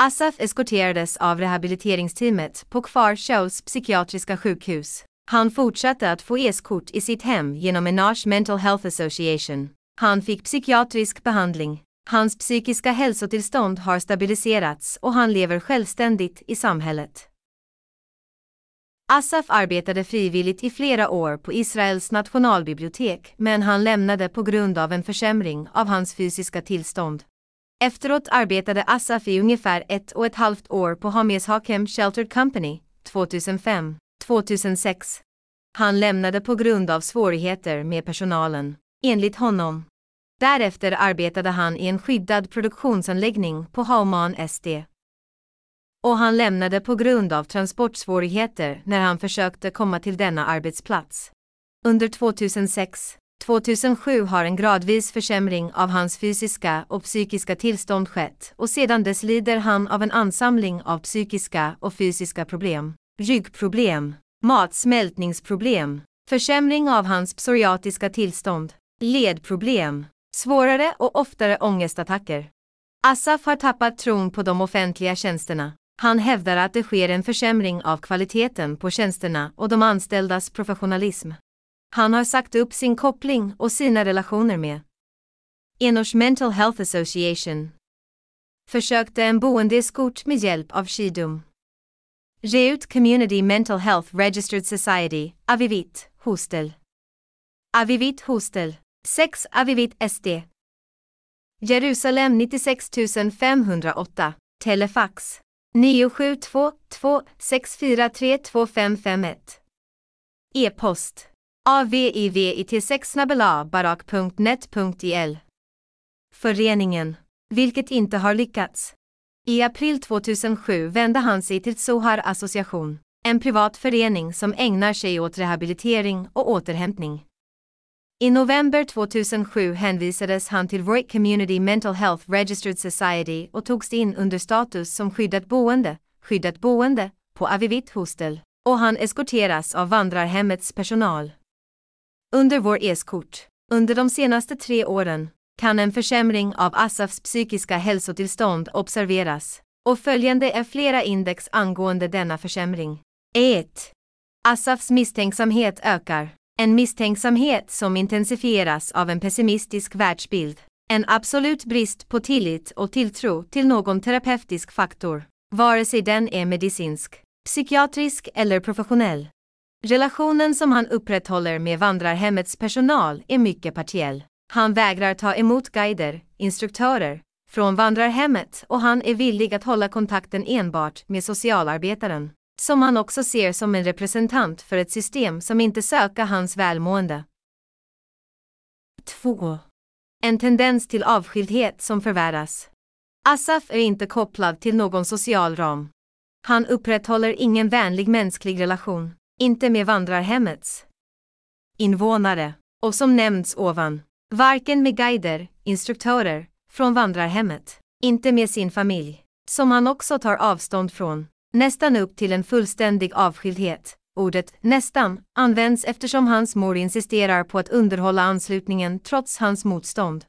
Asaf eskorterades av rehabiliteringsteamet på Kfar psykiatriska sjukhus. Han fortsatte att få eskort i sitt hem genom Enage Mental Health Association. Han fick psykiatrisk behandling. Hans psykiska hälsotillstånd har stabiliserats och han lever självständigt i samhället. Asaf arbetade frivilligt i flera år på Israels nationalbibliotek men han lämnade på grund av en försämring av hans fysiska tillstånd. Efteråt arbetade Asaf i ungefär ett och ett halvt år på Hames Hakem Sheltered Company, 2005, 2006. Han lämnade på grund av svårigheter med personalen, enligt honom. Därefter arbetade han i en skyddad produktionsanläggning på Hauman SD. Och han lämnade på grund av transportsvårigheter när han försökte komma till denna arbetsplats. Under 2006 2007 har en gradvis försämring av hans fysiska och psykiska tillstånd skett och sedan dess lider han av en ansamling av psykiska och fysiska problem, ryggproblem, matsmältningsproblem, försämring av hans psoriatiska tillstånd, ledproblem, svårare och oftare ångestattacker. Asaf har tappat tron på de offentliga tjänsterna. Han hävdar att det sker en försämring av kvaliteten på tjänsterna och de anställdas professionalism. Han har sagt upp sin koppling och sina relationer med Enors Mental Health Association. Försökte en boendeskort med hjälp av Shidum. Reut Community Mental Health Registered Society, Avivit, Hostel. Avivit Hostel. 6 Avivit SD. Jerusalem 96 508. Telefax. 9722 6432551. E-post. avivit6 Föreningen. Vilket inte har lyckats. I april 2007 vände han sig till Sohar Association, en privat förening som ägnar sig åt rehabilitering och återhämtning. I november 2007 hänvisades han till Roy Community Mental Health Registered Society och togs in under status som skyddat boende, skyddat boende, på Avivit Hostel, och han eskorteras av vandrarhemmets personal. Under vår eskort, under de senaste tre åren, kan en försämring av Asafs psykiska hälsotillstånd observeras, och följande är flera index angående denna försämring. E 1. Asafs misstänksamhet ökar. En misstänksamhet som intensifieras av en pessimistisk världsbild. En absolut brist på tillit och tilltro till någon terapeutisk faktor, vare sig den är medicinsk, psykiatrisk eller professionell. Relationen som han upprätthåller med vandrarhemmets personal är mycket partiell. Han vägrar ta emot guider, instruktörer, från vandrarhemmet och han är villig att hålla kontakten enbart med socialarbetaren som han också ser som en representant för ett system som inte söker hans välmående. 2. En tendens till avskildhet som förvärras. Asaf är inte kopplad till någon social ram. Han upprätthåller ingen vänlig mänsklig relation, inte med vandrarhemmets invånare, och som nämnts ovan, varken med guider, instruktörer, från vandrarhemmet, inte med sin familj, som han också tar avstånd från. Nästan upp till en fullständig avskildhet. Ordet nästan används eftersom hans mor insisterar på att underhålla anslutningen trots hans motstånd.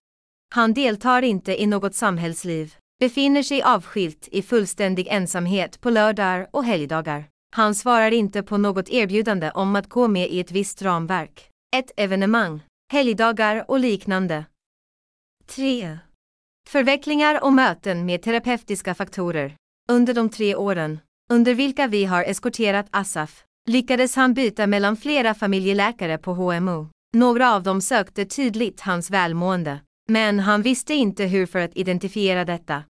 Han deltar inte i något samhällsliv, befinner sig avskilt i fullständig ensamhet på lördagar och helgdagar. Han svarar inte på något erbjudande om att gå med i ett visst ramverk, ett evenemang, helgdagar och liknande. 3. Förvecklingar och möten med terapeutiska faktorer. Under de tre åren under vilka vi har eskorterat Asaf, lyckades han byta mellan flera familjeläkare på HMO. Några av dem sökte tydligt hans välmående, men han visste inte hur för att identifiera detta.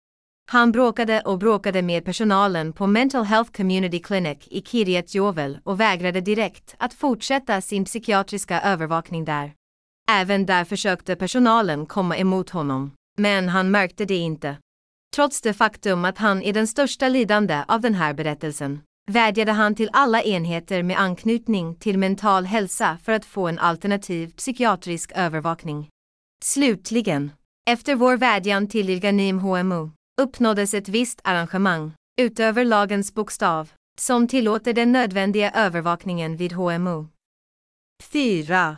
Han bråkade och bråkade med personalen på Mental Health Community Clinic i Kiryat Jovel och vägrade direkt att fortsätta sin psykiatriska övervakning där. Även där försökte personalen komma emot honom, men han märkte det inte. Trots det faktum att han är den största lidande av den här berättelsen, vädjade han till alla enheter med anknytning till mental hälsa för att få en alternativ psykiatrisk övervakning. Slutligen, efter vår vädjan till Ilganim HMO, uppnåddes ett visst arrangemang, utöver lagens bokstav, som tillåter den nödvändiga övervakningen vid HMO. 4.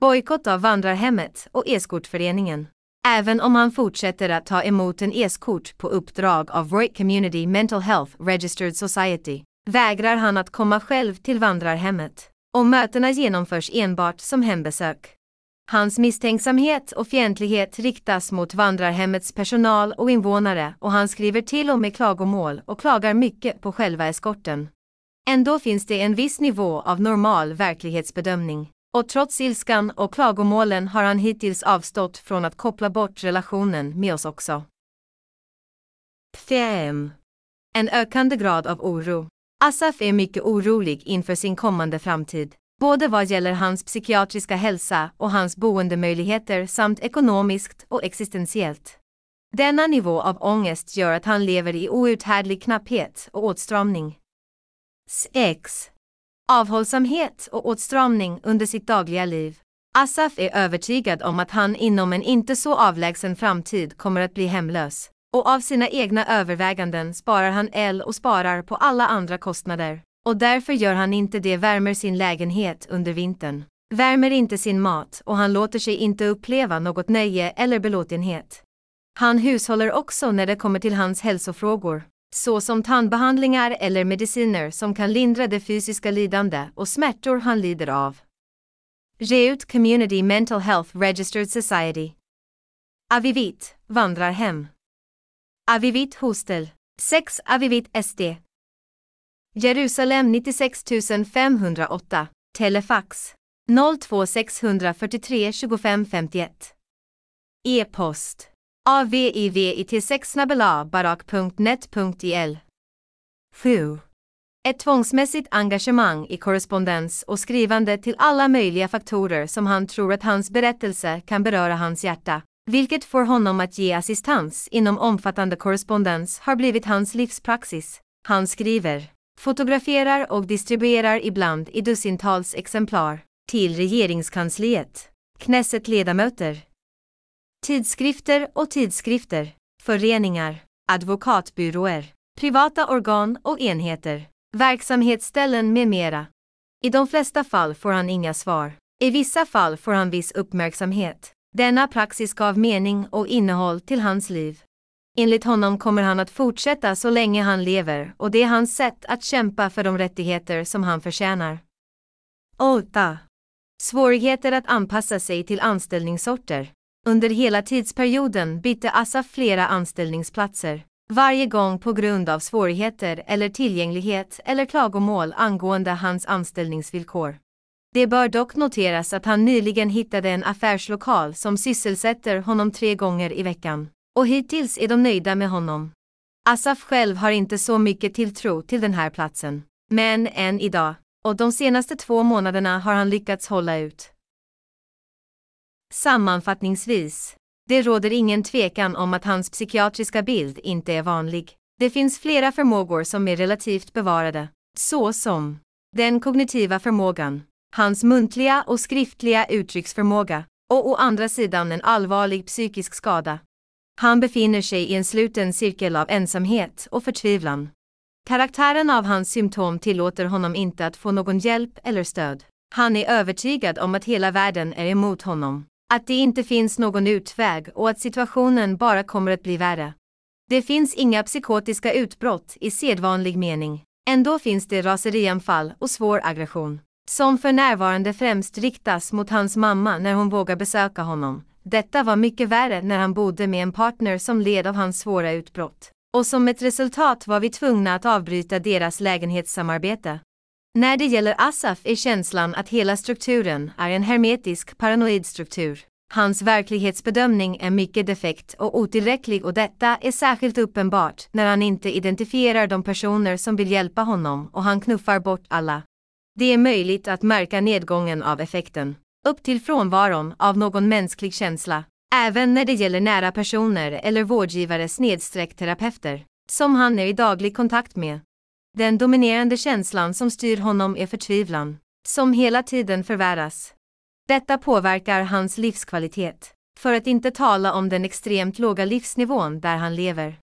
Bojkott av vandrarhemmet och eskortföreningen. Även om han fortsätter att ta emot en eskort på uppdrag av Roy Community Mental Health Registered Society, vägrar han att komma själv till vandrarhemmet, och mötena genomförs enbart som hembesök. Hans misstänksamhet och fientlighet riktas mot vandrarhemmets personal och invånare och han skriver till och med klagomål och klagar mycket på själva eskorten. Ändå finns det en viss nivå av normal verklighetsbedömning. Och trots ilskan och klagomålen har han hittills avstått från att koppla bort relationen med oss också. 5. En ökande grad av oro. Asaf är mycket orolig inför sin kommande framtid. både vad gäller hans psykiatriska hälsa och hans boendemöjligheter samt ekonomiskt och existentiellt. Denna nivå av ångest gör att han lever i outhärdlig knapphet och åtstramning. 6. Avhållsamhet och åtstramning under sitt dagliga liv. Asaf är övertygad om att han inom en inte så avlägsen framtid kommer att bli hemlös. Och av sina egna överväganden sparar han el och sparar på alla andra kostnader. Och därför gör han inte det värmer sin lägenhet under vintern. Värmer inte sin mat och han låter sig inte uppleva något nöje eller belåtenhet. Han hushåller också när det kommer till hans hälsofrågor, såsom tandbehandlingar eller mediciner som kan lindra det fysiska lidande och smärtor han lider av. Reut Community Mental Health Registered Society. Avivit, vandrarhem Avivit Hostel. 6 Avivit SD Jerusalem 96 508 Telefax. 02643 2551 E-post avivit6 7. Ett tvångsmässigt engagemang i korrespondens och skrivande till alla möjliga faktorer som han tror att hans berättelse kan beröra hans hjärta, vilket får honom att ge assistans inom omfattande korrespondens har blivit hans livspraxis. Han skriver, fotograferar och distribuerar ibland i dussintals exemplar till regeringskansliet, Knesset-ledamöter, tidskrifter och tidskrifter, föreningar, advokatbyråer, privata organ och enheter, verksamhetsställen med mera. I de flesta fall får han inga svar. I vissa fall får han viss uppmärksamhet. Denna praxis gav mening och innehåll till hans liv. Enligt honom kommer han att fortsätta så länge han lever och det är hans sätt att kämpa för de rättigheter som han förtjänar. 8. Svårigheter att anpassa sig till anställningssorter. Under hela tidsperioden bytte Assaf flera anställningsplatser, varje gång på grund av svårigheter eller tillgänglighet eller klagomål angående hans anställningsvillkor. Det bör dock noteras att han nyligen hittade en affärslokal som sysselsätter honom tre gånger i veckan. Och hittills är de nöjda med honom. Asaf själv har inte så mycket tilltro till den här platsen. Men än idag, och de senaste två månaderna har han lyckats hålla ut. Sammanfattningsvis. Det råder ingen tvekan om att hans psykiatriska bild inte är vanlig. Det finns flera förmågor som är relativt bevarade, såsom den kognitiva förmågan, hans muntliga och skriftliga uttrycksförmåga och å andra sidan en allvarlig psykisk skada. Han befinner sig i en sluten cirkel av ensamhet och förtvivlan. Karaktären av hans symptom tillåter honom inte att få någon hjälp eller stöd. Han är övertygad om att hela världen är emot honom att det inte finns någon utväg och att situationen bara kommer att bli värre. Det finns inga psykotiska utbrott i sedvanlig mening. Ändå finns det raserianfall och svår aggression, som för närvarande främst riktas mot hans mamma när hon vågar besöka honom. Detta var mycket värre när han bodde med en partner som led av hans svåra utbrott. Och som ett resultat var vi tvungna att avbryta deras lägenhetssamarbete. När det gäller Asaf är känslan att hela strukturen är en hermetisk paranoid struktur. Hans verklighetsbedömning är mycket defekt och otillräcklig och detta är särskilt uppenbart när han inte identifierar de personer som vill hjälpa honom och han knuffar bort alla. Det är möjligt att märka nedgången av effekten, upp till frånvaron av någon mänsklig känsla, även när det gäller nära personer eller vårdgivare snedstreck terapeuter, som han är i daglig kontakt med. Den dominerande känslan som styr honom är förtvivlan, som hela tiden förvärras. Detta påverkar hans livskvalitet, för att inte tala om den extremt låga livsnivån där han lever.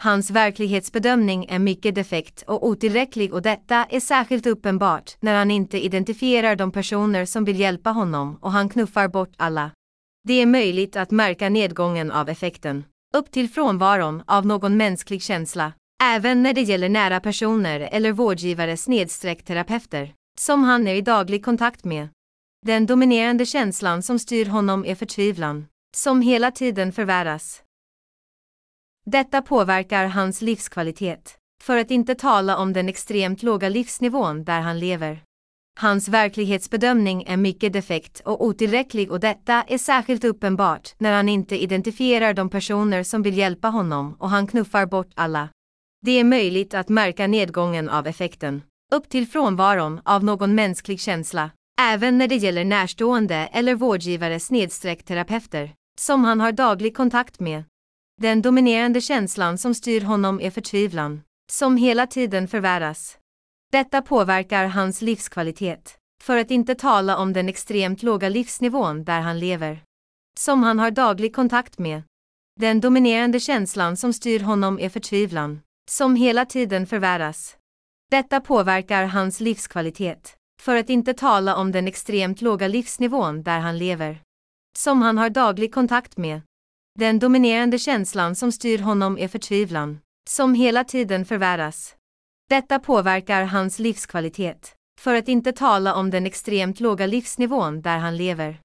Hans verklighetsbedömning är mycket defekt och otillräcklig och detta är särskilt uppenbart när han inte identifierar de personer som vill hjälpa honom och han knuffar bort alla. Det är möjligt att märka nedgången av effekten, upp till frånvaron av någon mänsklig känsla, Även när det gäller nära personer eller vårdgivare snedstreck terapeuter, som han är i daglig kontakt med. Den dominerande känslan som styr honom är förtvivlan, som hela tiden förvärras. Detta påverkar hans livskvalitet, för att inte tala om den extremt låga livsnivån där han lever. Hans verklighetsbedömning är mycket defekt och otillräcklig och detta är särskilt uppenbart när han inte identifierar de personer som vill hjälpa honom och han knuffar bort alla. Det är möjligt att märka nedgången av effekten, upp till frånvaron av någon mänsklig känsla, Även när det gäller närstående eller vårdgivare snedstreck terapeuter, som han har daglig kontakt med. Den dominerande känslan som styr honom är förtvivlan, som hela tiden förvärras. Detta påverkar hans livskvalitet, för att inte tala om den extremt låga livsnivån där han lever. Som han har daglig kontakt med. Den dominerande känslan som styr honom är förtvivlan, som hela tiden förvärras. Detta påverkar hans livskvalitet, för att inte tala om den extremt låga livsnivån där han lever. Som han har daglig kontakt med. Den dominerande känslan som styr honom är förtvivlan, som hela tiden förvärras. Detta påverkar hans livskvalitet, för att inte tala om den extremt låga livsnivån där han lever.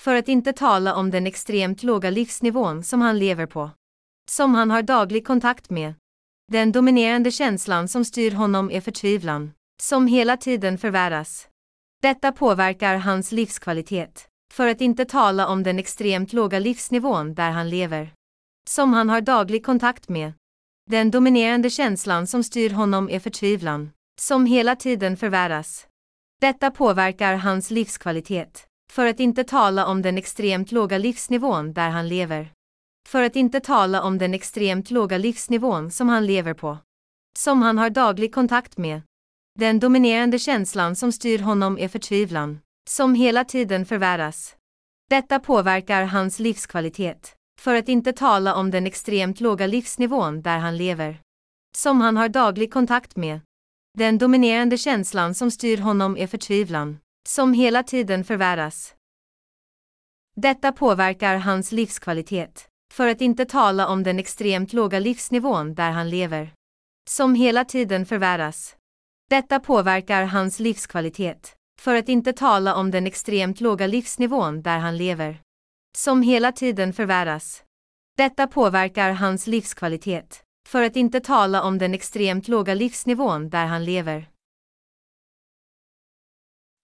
För att inte tala om den extremt låga livsnivån som han lever på. Som han har daglig kontakt med. Den dominerande känslan som styr honom är förtvivlan, som hela tiden förvärras. Detta påverkar hans livskvalitet, för att inte tala om den extremt låga livsnivån där han lever. Som han har daglig kontakt med. Den dominerande känslan som styr honom är förtvivlan, som hela tiden förvärras. Detta påverkar hans livskvalitet, för att inte tala om den extremt låga livsnivån där han lever. För att inte tala om den extremt låga livsnivån som han lever på. Som han har daglig kontakt med. Den dominerande känslan som styr honom är förtvivlan, som hela tiden förvärras. Detta påverkar hans livskvalitet, för att inte tala om den extremt låga livsnivån där han lever. Som han har daglig kontakt med. Den dominerande känslan som styr honom är förtvivlan, som hela tiden förvärras. Detta påverkar hans livskvalitet, för att inte tala om den extremt låga livsnivån där han lever. Som hela tiden förvärras. Detta påverkar hans livskvalitet, för att inte tala om den extremt låga livsnivån där han lever. Som hela tiden förvärras. Detta påverkar hans livskvalitet, för att inte tala om den extremt låga livsnivån där han lever.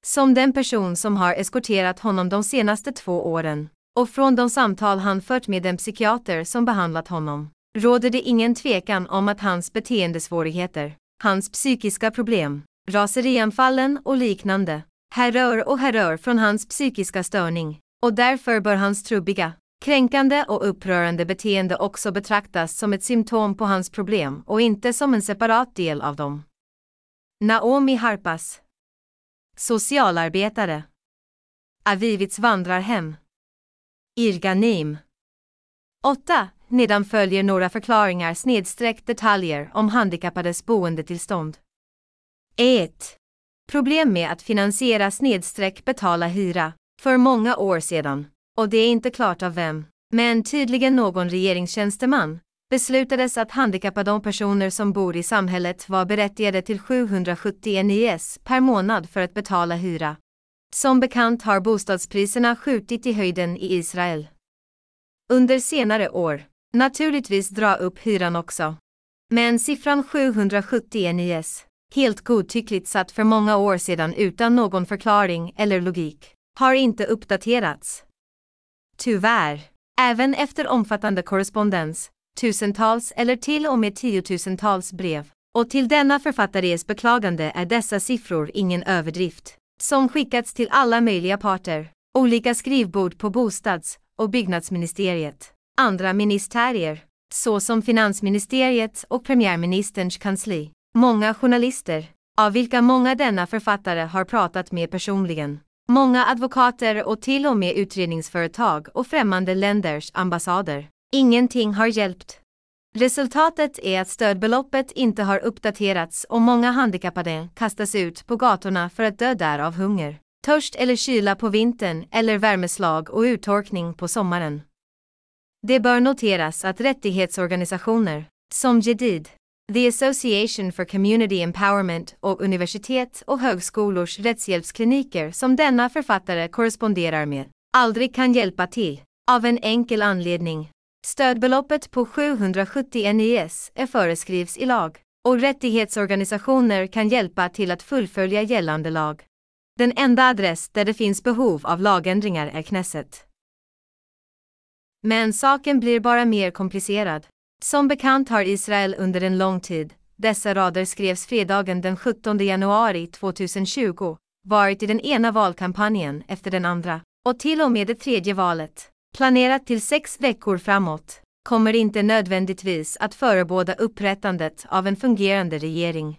Som den person som har eskorterat honom de senaste två åren, och från de samtal han fört med den psykiater som behandlat honom, råder det ingen tvekan om att hans beteendesvårigheter, hans psykiska problem, raserianfallen och liknande, härrör och härrör från hans psykiska störning, och därför bör hans trubbiga, kränkande och upprörande beteende också betraktas som ett symptom på hans problem och inte som en separat del av dem. Naomi Harpas Socialarbetare Avivits vandrarhem Irganim 8. Nedan följer några förklaringar snedstreck detaljer om handikappades boendetillstånd. 1. Problem med att finansiera snedstreck betala hyra, för många år sedan, och det är inte klart av vem, men tydligen någon regeringstjänsteman, beslutades att handikappade personer som bor i samhället var berättigade till 770 NIS per månad för att betala hyra. Som bekant har bostadspriserna skjutit i höjden i Israel. Under senare år, naturligtvis dra upp hyran också. Men siffran 770 NIS, helt godtyckligt satt för många år sedan utan någon förklaring eller logik, har inte uppdaterats. Tyvärr, även efter omfattande korrespondens, tusentals eller till och med tiotusentals brev, och till denna författares beklagande är dessa siffror ingen överdrift, som skickats till alla möjliga parter, olika skrivbord på bostads- och byggnadsministeriet, andra ministerier, såsom finansministeriet och premiärministerns kansli, många journalister, av vilka många denna författare har pratat med personligen, många advokater och till och med utredningsföretag och främmande länders ambassader. Ingenting har hjälpt. Resultatet är att stödbeloppet inte har uppdaterats och många handikappade kastas ut på gatorna för att dö där av hunger, törst eller kyla på vintern eller värmeslag och uttorkning på sommaren. Det bör noteras att rättighetsorganisationer, som Jedid, The Association for Community Empowerment och universitet och högskolors rättshjälpskliniker som denna författare korresponderar med, aldrig kan hjälpa till, av en enkel anledning. Stödbeloppet på 770 NIS är föreskrivs i lag, och rättighetsorganisationer kan hjälpa till att fullfölja gällande lag. Den enda adress där det finns behov av lagändringar är Knesset. Men saken blir bara mer komplicerad. Som bekant har Israel under en lång tid, dessa rader skrevs fredagen den 17 januari 2020, varit i den ena valkampanjen efter den andra, och till och med det tredje valet, planerat till sex veckor framåt, kommer inte nödvändigtvis att förebåda upprättandet av en fungerande regering.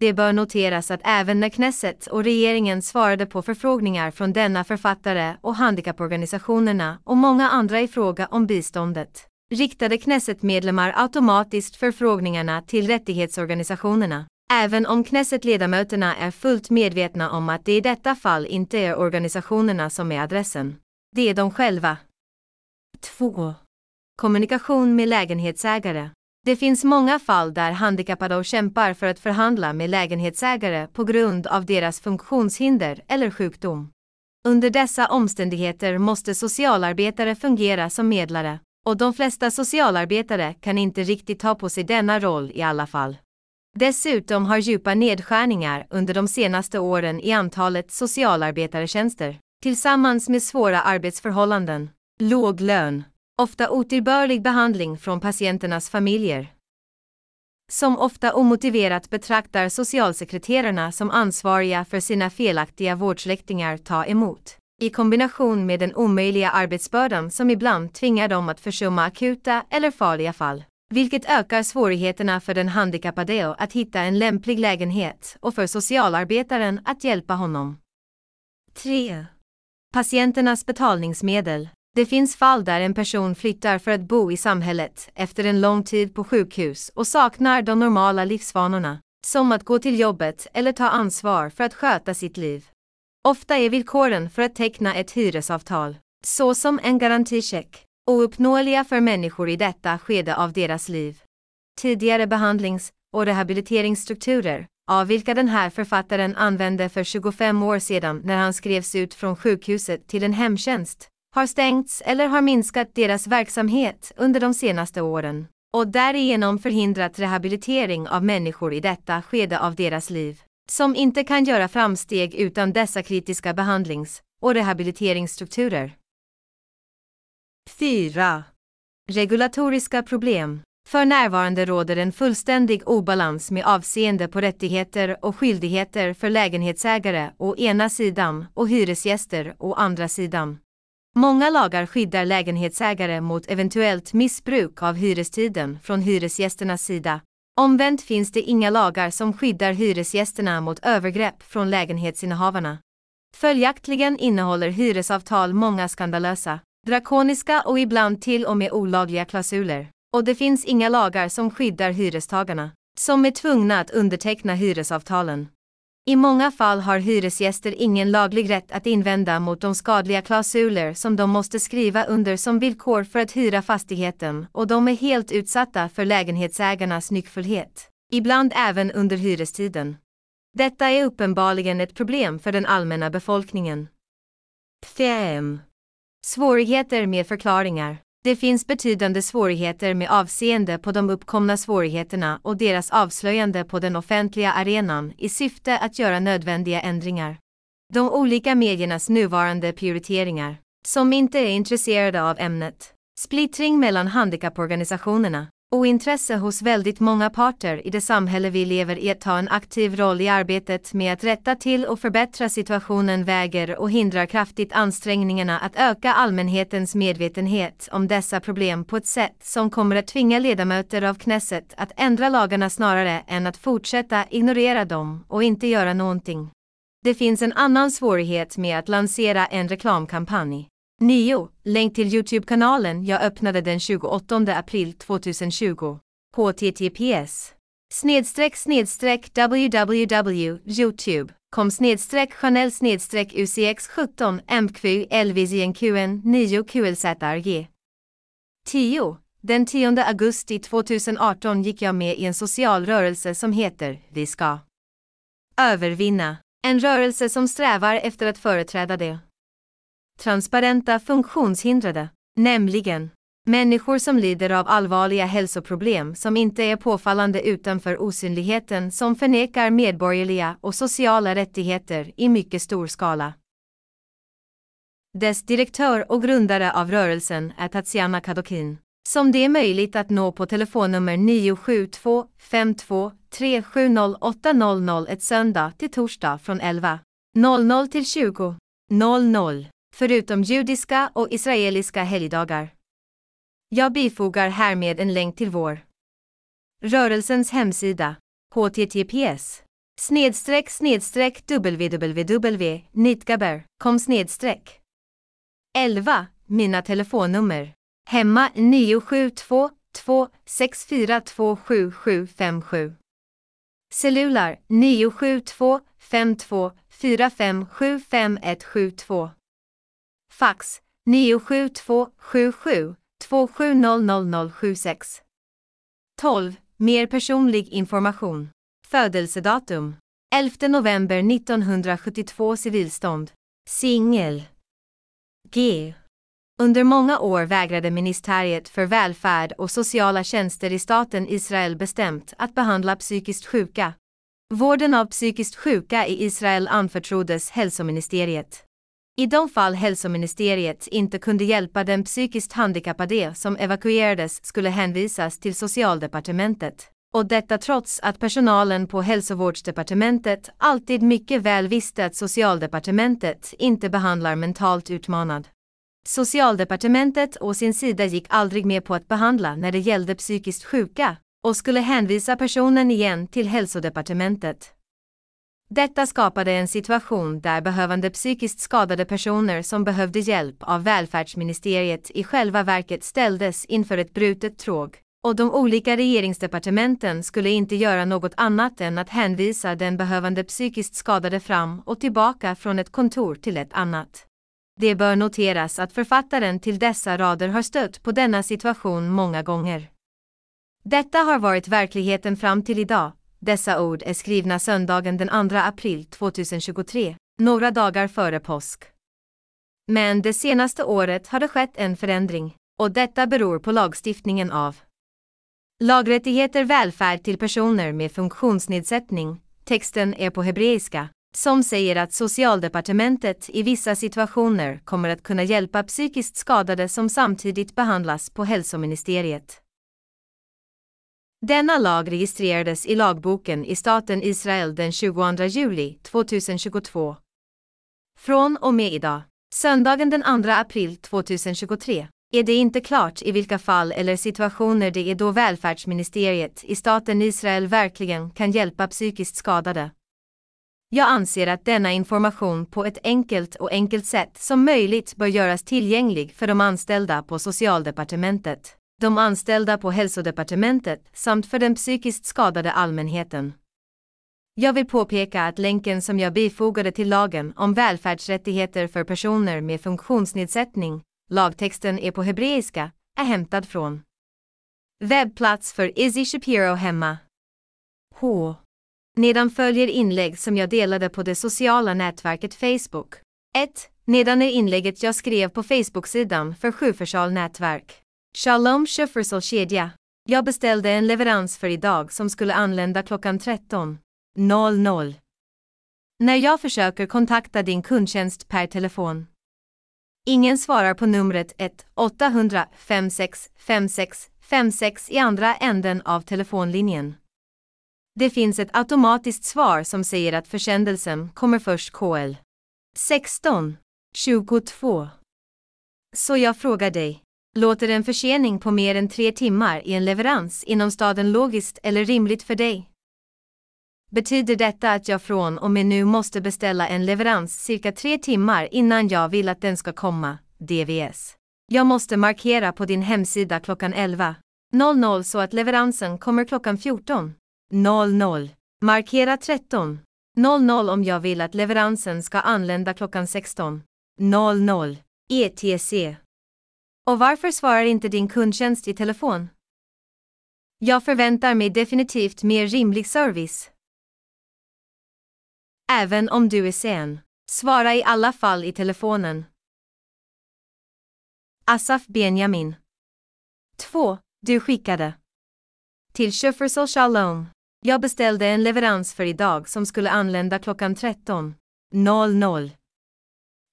Det bör noteras att även när Knesset och regeringen svarade på förfrågningar från denna författare och handikapporganisationerna och många andra i fråga om biståndet, riktade Knesset-medlemmar automatiskt förfrågningarna till rättighetsorganisationerna, även om Knesset-ledamöterna är fullt medvetna om att det i detta fall inte är organisationerna som är adressen. Det är de själva. 2. Kommunikation med lägenhetsägare. Det finns många fall där handikappade kämpar för att förhandla med lägenhetsägare på grund av deras funktionshinder eller sjukdom. Under dessa omständigheter måste socialarbetare fungera som medlare, och de flesta socialarbetare kan inte riktigt ta på sig denna roll i alla fall. Dessutom har djupa nedskärningar under de senaste åren i antalet socialarbetartjänster, tillsammans med svåra arbetsförhållanden, låg lön, ofta otillbörlig behandling från patienternas familjer. Som ofta omotiverat betraktar socialsekreterarna som ansvariga för sina felaktiga vårdsläktingar ta emot, i kombination med den omöjliga arbetsbördan som ibland tvingar dem att försumma akuta eller farliga fall, vilket ökar svårigheterna för den handikappade att hitta en lämplig lägenhet och för socialarbetaren att hjälpa honom. 3. Patienternas betalningsmedel det finns fall där en person flyttar för att bo i samhället efter en lång tid på sjukhus och saknar de normala livsvanorna, som att gå till jobbet eller ta ansvar för att sköta sitt liv. Ofta är villkoren för att teckna ett hyresavtal, såsom en garanticheck, ouppnåeliga för människor i detta skede av deras liv. Tidigare behandlings och rehabiliteringsstrukturer, av vilka den här författaren använde för 25 år sedan när han skrevs ut från sjukhuset till en hemtjänst, har stängts eller har minskat deras verksamhet under de senaste åren och därigenom förhindrat rehabilitering av människor i detta skede av deras liv, som inte kan göra framsteg utan dessa kritiska behandlings och rehabiliteringsstrukturer. 4. Regulatoriska problem. För närvarande råder en fullständig obalans med avseende på rättigheter och skyldigheter för lägenhetsägare å ena sidan och hyresgäster å andra sidan. Många lagar skyddar lägenhetsägare mot eventuellt missbruk av hyrestiden från hyresgästernas sida. Omvänt finns det inga lagar som skyddar hyresgästerna mot övergrepp från lägenhetsinnehavarna. Följaktligen innehåller hyresavtal många skandalösa, drakoniska och ibland till och med olagliga klausuler. Och det finns inga lagar som skyddar hyrestagarna, som är tvungna att underteckna hyresavtalen. I många fall har hyresgäster ingen laglig rätt att invända mot de skadliga klausuler som de måste skriva under som villkor för att hyra fastigheten och de är helt utsatta för lägenhetsägarnas nyckfullhet, ibland även under hyrestiden. Detta är uppenbarligen ett problem för den allmänna befolkningen. 5. Svårigheter med förklaringar. Det finns betydande svårigheter med avseende på de uppkomna svårigheterna och deras avslöjande på den offentliga arenan i syfte att göra nödvändiga ändringar. De olika mediernas nuvarande prioriteringar, som inte är intresserade av ämnet, splittring mellan handikapporganisationerna, Ointresse hos väldigt många parter i det samhälle vi lever i att ta en aktiv roll i arbetet med att rätta till och förbättra situationen väger och hindrar kraftigt ansträngningarna att öka allmänhetens medvetenhet om dessa problem på ett sätt som kommer att tvinga ledamöter av Knesset att ändra lagarna snarare än att fortsätta ignorera dem och inte göra någonting. Det finns en annan svårighet med att lansera en reklamkampanj. 9. Länk till Youtube-kanalen jag öppnade den 28 april 2020. https snedstreck snedstreck www.youtube.com snedstreck chanel snedstreck ucx17 mq lvznqn 9 qlzrg 10. Den 10 augusti 2018 gick jag med i en social rörelse som heter Vi ska övervinna. En rörelse som strävar efter att företräda det transparenta funktionshindrade, nämligen människor som lider av allvarliga hälsoproblem som inte är påfallande utanför osynligheten som förnekar medborgerliga och sociala rättigheter i mycket stor skala. Dess direktör och grundare av rörelsen är Tatsiana Kadokin, som det är möjligt att nå på telefonnummer 972 52 370 800 ett söndag till torsdag från 11 00 till 20 00 förutom judiska och israeliska helgdagar. Jag bifogar härmed en länk till vår rörelsens hemsida https snedstreck snedstreck www.nitgaber.com snedstreck 11 Mina telefonnummer Hemma 972 6427757. Cellular 972 52 45757172. Fax 972 77 27000076. 12. Mer personlig information. Födelsedatum 11 november 1972 Civilstånd. Singel. G. Under många år vägrade Ministeriet för välfärd och sociala tjänster i staten Israel bestämt att behandla psykiskt sjuka. Vården av psykiskt sjuka i Israel anförtroddes hälsoministeriet. I de fall hälsoministeriet inte kunde hjälpa den psykiskt handikappade som evakuerades skulle hänvisas till socialdepartementet. Och detta trots att personalen på hälsovårdsdepartementet alltid mycket väl visste att socialdepartementet inte behandlar mentalt utmanad. Socialdepartementet å sin sida gick aldrig med på att behandla när det gällde psykiskt sjuka och skulle hänvisa personen igen till hälsodepartementet. Detta skapade en situation där behövande psykiskt skadade personer som behövde hjälp av välfärdsministeriet i själva verket ställdes inför ett brutet tråg och de olika regeringsdepartementen skulle inte göra något annat än att hänvisa den behövande psykiskt skadade fram och tillbaka från ett kontor till ett annat. Det bör noteras att författaren till dessa rader har stött på denna situation många gånger. Detta har varit verkligheten fram till idag. Dessa ord är skrivna söndagen den 2 april 2023, några dagar före påsk. Men det senaste året har det skett en förändring, och detta beror på lagstiftningen av Lagrättigheter välfärd till personer med funktionsnedsättning, texten är på hebreiska, som säger att Socialdepartementet i vissa situationer kommer att kunna hjälpa psykiskt skadade som samtidigt behandlas på hälsoministeriet. Denna lag registrerades i lagboken i staten Israel den 22 juli 2022. Från och med idag, söndagen den 2 april 2023, är det inte klart i vilka fall eller situationer det är då välfärdsministeriet i staten Israel verkligen kan hjälpa psykiskt skadade. Jag anser att denna information på ett enkelt och enkelt sätt som möjligt bör göras tillgänglig för de anställda på Socialdepartementet, de anställda på Hälsodepartementet samt för den psykiskt skadade allmänheten. Jag vill påpeka att länken som jag bifogade till lagen om välfärdsrättigheter för personer med funktionsnedsättning, lagtexten är på hebreiska, är hämtad från webbplats för Izzy Shapiro hemma. H. Nedan följer inlägg som jag delade på det sociala nätverket Facebook. 1. Nedan är inlägget jag skrev på Facebook-sidan för sjuförsal nätverk. Shalom Shufersal kedja. Jag beställde en leverans för idag som skulle anlända klockan 13.00. När jag försöker kontakta din kundtjänst per telefon. Ingen svarar på numret 1 800 56 56 56 i andra änden av telefonlinjen. Det finns ett automatiskt svar som säger att försändelsen kommer först KL 16 22. Så jag frågar dig, låter en försening på mer än tre timmar i en leverans inom staden logiskt eller rimligt för dig? Betyder detta att jag från och med nu måste beställa en leverans cirka tre timmar innan jag vill att den ska komma, DVS? Jag måste markera på din hemsida klockan 11.00 så att leveransen kommer klockan 14.00. Markera 13.00 om jag vill att leveransen ska anlända klockan 16.00. ETC. Och varför svarar inte din kundtjänst i telefon? Jag förväntar mig definitivt mer rimlig service. Även om du är sen, svara i alla fall i telefonen. Asaf Benjamin 2. Du skickade till Shufersal Shalom. Jag beställde en leverans för idag som skulle anlända klockan 13.00.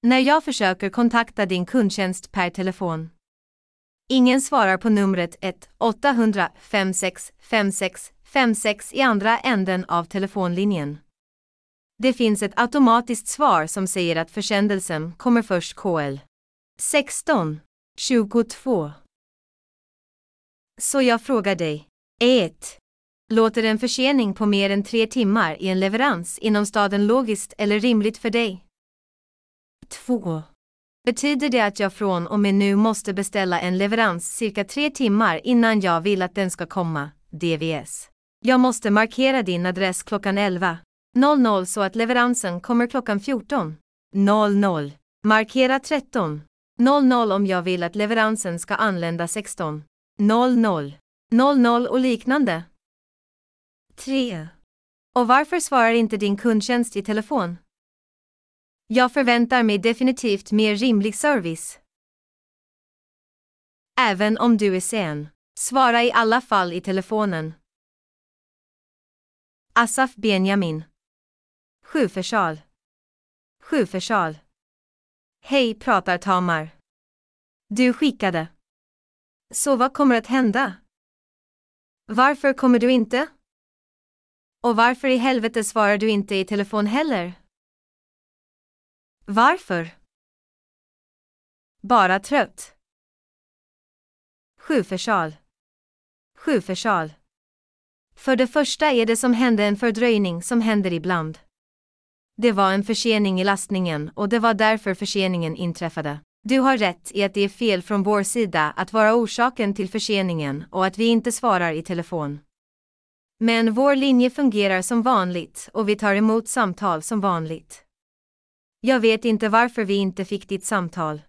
När jag försöker kontakta din kundtjänst per telefon. Ingen svarar på numret 1 800 56 56 56 i andra änden av telefonlinjen. Det finns ett automatiskt svar som säger att försändelsen kommer först KL. 16. 22. Så jag frågar dig. 1. Låter en försening på mer än tre timmar i en leverans inom staden logiskt eller rimligt för dig? 2. Betyder det att jag från och med nu måste beställa en leverans cirka tre timmar innan jag vill att den ska komma, DVS? Jag måste markera din adress klockan 11.00 så att leveransen kommer klockan 14.00. Markera 13.00 om jag vill att leveransen ska anlända 16.00 och liknande. 3. Och varför svarar inte din kundtjänst i telefon? Jag förväntar mig definitivt mer rimlig service. Även om du är sen, svara i alla fall i telefonen. Asaf Benjamin. Sjuförsal. Sjuförsal. Hej pratar Tamar. Du skickade. Så vad kommer att hända? Varför kommer du inte? Och varför i helvete svarar du inte i telefon heller? Varför? Bara trött. Sjuförsal. Sjuförsal. För det första är det som hände en fördröjning som händer ibland. Det var en försening i lastningen och det var därför förseningen inträffade. Du har rätt i att det är fel från vår sida att vara orsaken till förseningen och att vi inte svarar i telefon. Men vår linje fungerar som vanligt och vi tar emot samtal som vanligt. Jag vet inte varför vi inte fick ditt samtal.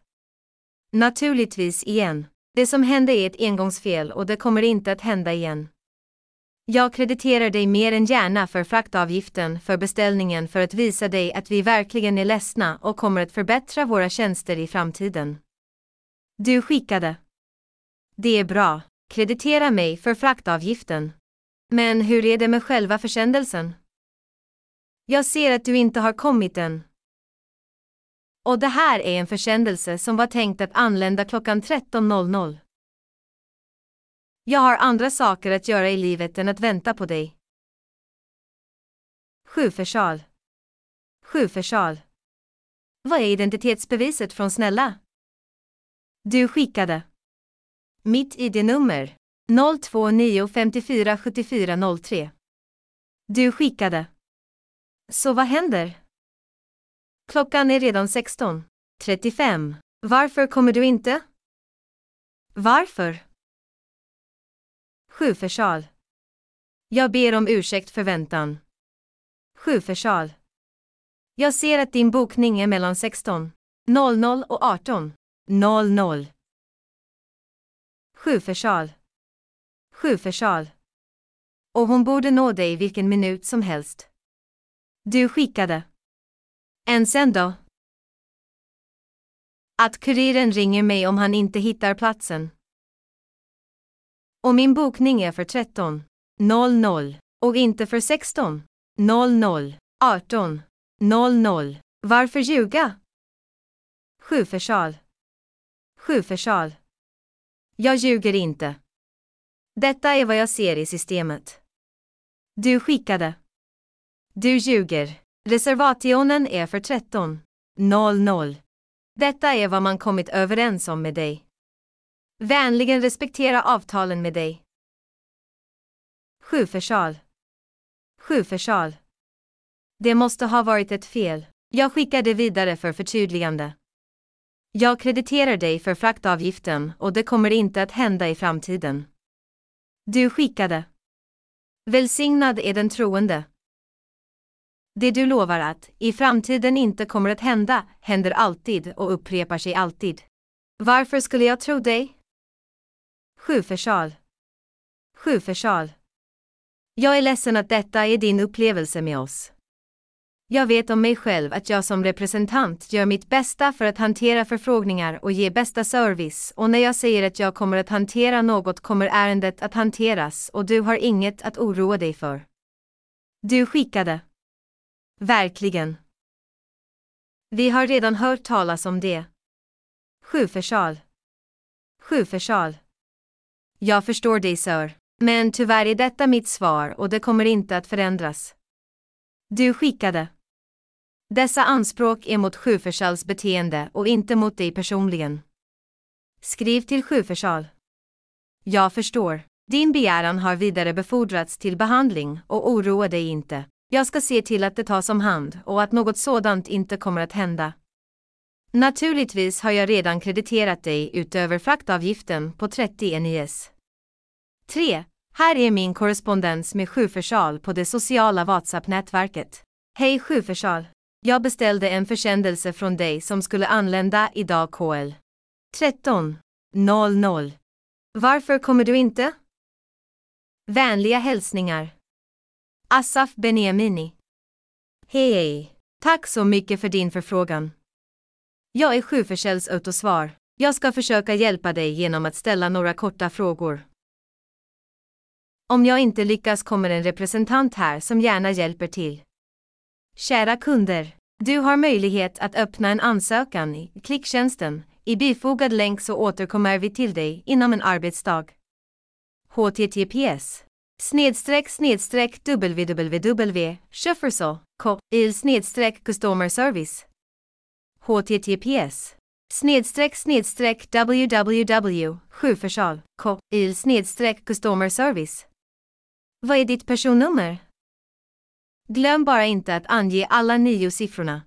Naturligtvis igen. Det som hände är ett engångsfel och det kommer inte att hända igen. Jag krediterar dig mer än gärna för fraktavgiften för beställningen för att visa dig att vi verkligen är ledsna och kommer att förbättra våra tjänster i framtiden. Du skickade. Det är bra. Kreditera mig för fraktavgiften. Men hur är det med själva försändelsen? Jag ser att du inte har kommit än. Och det här är en försändelse som var tänkt att anlända klockan 13.00. Jag har andra saker att göra i livet än att vänta på dig. Sjuförsal. Sjuförsal. Vad är identitetsbeviset från snälla? Du skickade. Mitt ID-nummer 029547403. Du skickade. Så vad händer? Klockan är redan 16.35. Varför kommer du inte? Varför? Sjuförsal. Jag ber om ursäkt för väntan. Sjuförsal. Jag ser att din bokning är mellan 16.00 och 18.00. Sjuförsal. Sjuförsal. Och hon borde nå dig vilken minut som helst. Du skickade. Än sen då? Att kuriren ringer mig om han inte hittar platsen. Och min bokning är för 13.00 och inte för 16.00, 18.00. Varför ljuga? Sjuförsal. Sjuförsal. Jag ljuger inte. Detta är vad jag ser i systemet. Du skickade. Du ljuger. Reservationen är för 13.00. Detta är vad man kommit överens om med dig. Vänligen respektera avtalen med dig. Sjuförsal. Sjuförsal. Det måste ha varit ett fel. Jag skickar det vidare för förtydligande. Jag krediterar dig för fraktavgiften och det kommer inte att hända i framtiden. Du skickade. Välsignad är den troende. Det du lovar att i framtiden inte kommer att hända händer alltid och upprepar sig alltid. Varför skulle jag tro dig? Sjuförsal. Sjuförsal. Jag är ledsen att detta är din upplevelse med oss. Jag vet om mig själv att jag som representant gör mitt bästa för att hantera förfrågningar och ge bästa service och när jag säger att jag kommer att hantera något kommer ärendet att hanteras och du har inget att oroa dig för. Du skickade. Verkligen. Vi har redan hört talas om det. Sjuförsal. Sjuförsal. Jag förstår dig sir. Men tyvärr är detta mitt svar och det kommer inte att förändras. Du skickade. Dessa anspråk är mot Sjuförsals beteende och inte mot dig personligen. Skriv till Sjuförsal. Jag förstår. Din begäran har vidarebefordrats till behandling och oroa dig inte. Jag ska se till att det tas om hand och att något sådant inte kommer att hända. Naturligtvis har jag redan krediterat dig utöver fraktavgiften på 30 NIS. 3. Här är min korrespondens med Sjufersal på det sociala WhatsApp-nätverket. Hej Sjufersal! Jag beställde en försändelse från dig som skulle anlända idag KL. 13.00. Varför kommer du inte? Vänliga hälsningar. Asaf Beniamini. Hej! Tack så mycket för din förfrågan. Jag är Sjufersäls autosvar. Jag ska försöka hjälpa dig genom att ställa några korta frågor. Om jag inte lyckas kommer en representant här som gärna hjälper till. Kära kunder, du har möjlighet att öppna en ansökan i klicktjänsten. I bifogad länk så återkommer vi till dig inom en arbetsdag. HTTPS snedstreck snedstreck www il snedstreck customer service https snedstreck snedstreck www Sjufersal il snedstreck customer service Vad är ditt personnummer? Glöm bara inte att ange alla nio siffrorna.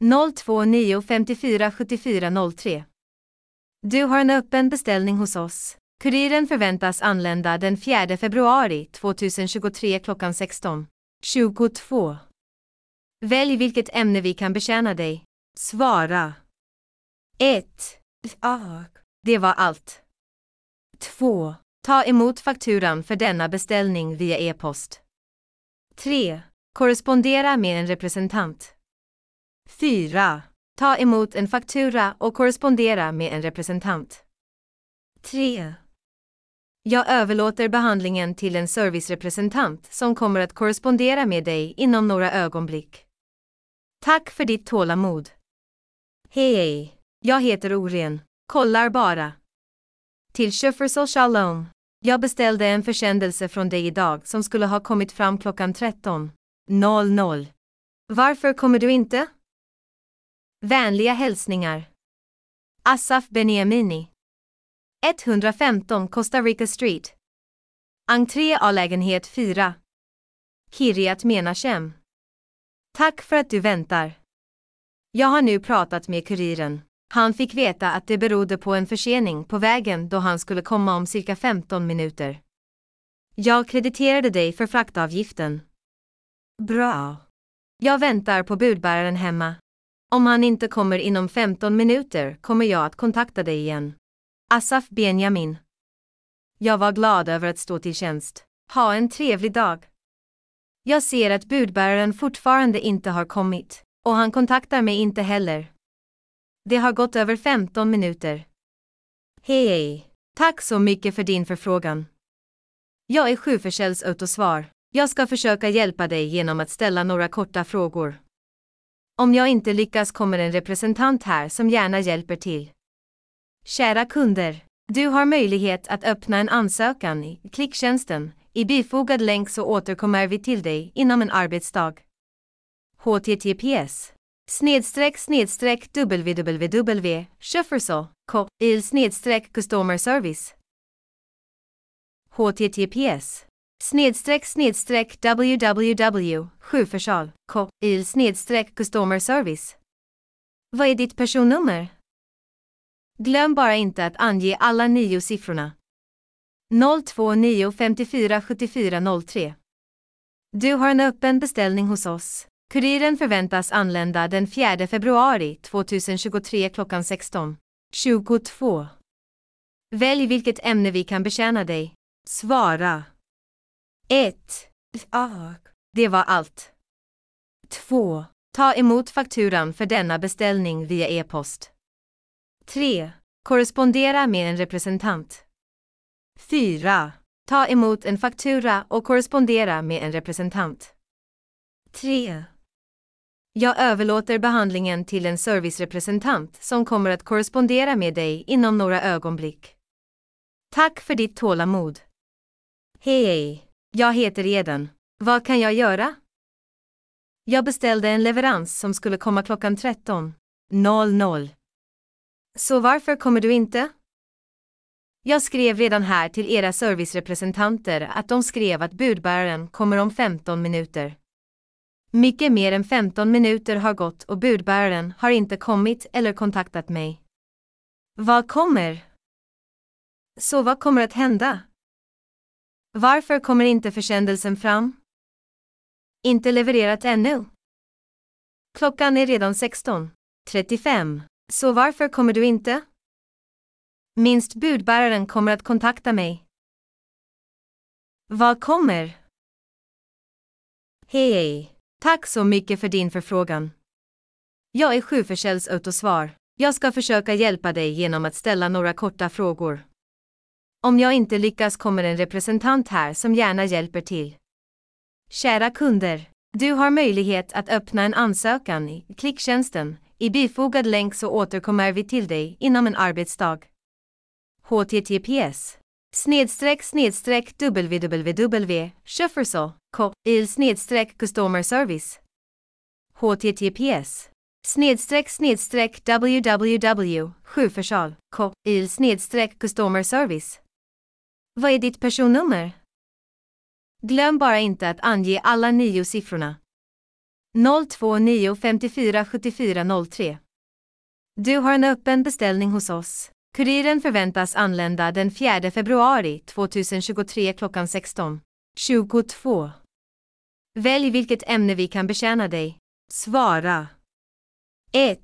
029 54 74 03 Du har en öppen beställning hos oss. Kuriren förväntas anlända den 4 februari 2023 klockan 16. 22. Välj vilket ämne vi kan betjäna dig. Svara. 1. Det var allt. 2. Ta emot fakturan för denna beställning via e-post. 3. Korrespondera med en representant. 4. Ta emot en faktura och korrespondera med en representant. 3. Jag överlåter behandlingen till en servicerepresentant som kommer att korrespondera med dig inom några ögonblick. Tack för ditt tålamod. Hej, jag heter Oren. Kollar bara. Till Schuffersel Shalom. Jag beställde en försändelse från dig idag som skulle ha kommit fram klockan 13.00. Varför kommer du inte? Vänliga hälsningar. Asaf Beniamini. 115 Costa Rica Street. Entré A-lägenhet 4. Kiryat Menachem. Tack för att du väntar. Jag har nu pratat med kuriren. Han fick veta att det berodde på en försening på vägen då han skulle komma om cirka 15 minuter. Jag krediterade dig för fraktavgiften. Bra. Jag väntar på budbäraren hemma. Om han inte kommer inom 15 minuter kommer jag att kontakta dig igen. Asaf Benjamin. Jag var glad över att stå till tjänst. Ha en trevlig dag. Jag ser att budbäraren fortfarande inte har kommit, och han kontaktar mig inte heller. Det har gått över 15 minuter. Hej! Tack så mycket för din förfrågan. Jag är Sjufersells autosvar. Jag ska försöka hjälpa dig genom att ställa några korta frågor. Om jag inte lyckas kommer en representant här som gärna hjälper till. Kära kunder, du har möjlighet att öppna en ansökan i klicktjänsten. I bifogad länk så återkommer vi till dig inom en arbetsdag. HTTPS snedstreck snedstreck www il snedstreck customer service https snedstreck snedstreck www il snedstreck customer service Vad är ditt personnummer? Glöm bara inte att ange alla nio siffrorna. 029 54 74 03 Du har en öppen beställning hos oss. Kuriren förväntas anlända den 4 februari 2023 klockan 16. 22. Välj vilket ämne vi kan betjäna dig. Svara. 1. Det var allt. 2. Ta emot fakturan för denna beställning via e-post. 3. Korrespondera med en representant. 4. Ta emot en faktura och korrespondera med en representant. 3. Jag överlåter behandlingen till en servicerepresentant som kommer att korrespondera med dig inom några ögonblick. Tack för ditt tålamod. Hej, jag heter Eden. Vad kan jag göra? Jag beställde en leverans som skulle komma klockan 13.00. Så varför kommer du inte? Jag skrev redan här till era servicerepresentanter att de skrev att budbäraren kommer om 15 minuter. Mycket mer än 15 minuter har gått och budbäraren har inte kommit eller kontaktat mig. Vad kommer? Så vad kommer att hända? Varför kommer inte försändelsen fram? Inte levererat ännu. Klockan är redan 16.35, så varför kommer du inte? Minst budbäraren kommer att kontakta mig. Vad kommer? Hej! Tack så mycket för din förfrågan. Jag är Sjuförsäljs autosvar. Jag ska försöka hjälpa dig genom att ställa några korta frågor. Om jag inte lyckas kommer en representant här som gärna hjälper till. Kära kunder, du har möjlighet att öppna en ansökan i klicktjänsten. I bifogad länk så återkommer vi till dig inom en arbetsdag. HTTPS snedstreck snedstreck www il snedstreck customer service HTTPS snedstreck snedstreck www Sjuforsal il snedstreck customer service Vad är ditt personnummer? Glöm bara inte att ange alla nio siffrorna. 029 54 74 03 Du har en öppen beställning hos oss. Kuriren förväntas anlända den 4 februari 2023 klockan 16.22. Välj vilket ämne vi kan betjäna dig. Svara. 1.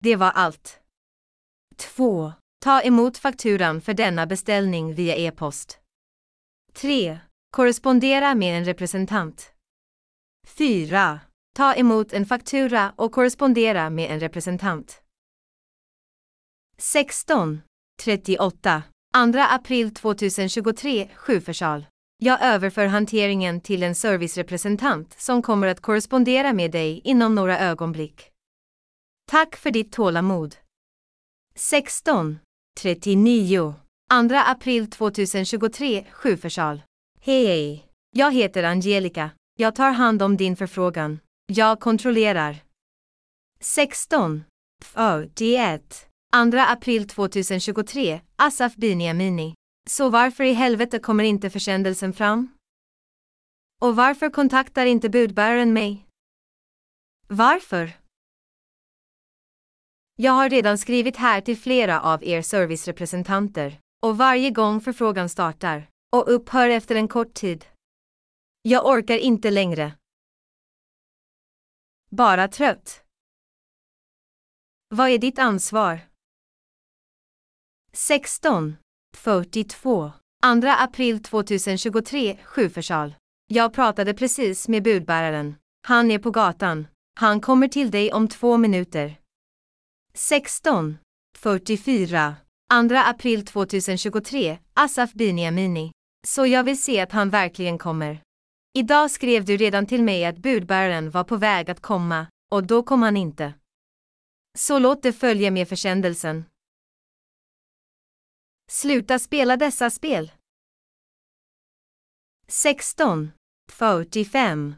Det var allt. 2. Ta emot fakturan för denna beställning via e-post. 3. Korrespondera med en representant. 4. Ta emot en faktura och korrespondera med en representant. 16. 38. 2 april 2023, Sjuförsal. Jag överför hanteringen till en servicerepresentant som kommer att korrespondera med dig inom några ögonblick. Tack för ditt tålamod. 16. 39. 2 april 2023, Sjuförsal. Hej! Jag heter Angelica. Jag tar hand om din förfrågan. Jag kontrollerar. 16. 41. 2 april 2023, Asaf Biniamini. Så varför i helvete kommer inte försändelsen fram? Och varför kontaktar inte budbäraren mig? Varför? Jag har redan skrivit här till flera av er servicerepresentanter, och varje gång förfrågan startar, och upphör efter en kort tid. Jag orkar inte längre. Bara trött. Vad är ditt ansvar? 16. 42. 2 april 2023, Sjuförsal. Jag pratade precis med budbäraren. Han är på gatan. Han kommer till dig om två minuter. 16. 44. 2 april 2023, Asaf Biniamini. Så jag vill se att han verkligen kommer. Idag skrev du redan till mig att budbäraren var på väg att komma, och då kom han inte. Så låt det följa med försändelsen. Sluta spela dessa spel. 16. 45.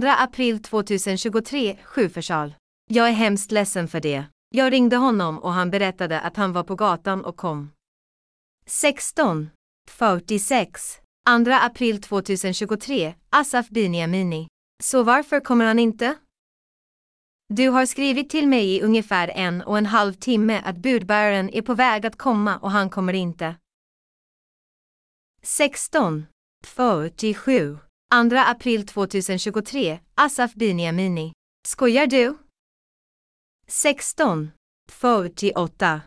2 april 2023, Sjuförsal. Jag är hemskt ledsen för det. Jag ringde honom och han berättade att han var på gatan och kom. 16. 46. 2 april 2023, Asaf Biniamini. Så varför kommer han inte? Du har skrivit till mig i ungefär en och en halv timme att budbäraren är på väg att komma och han kommer inte. 16. 47. 2 april 2023, Asaf Biniamini. Skojar du? 16. 48.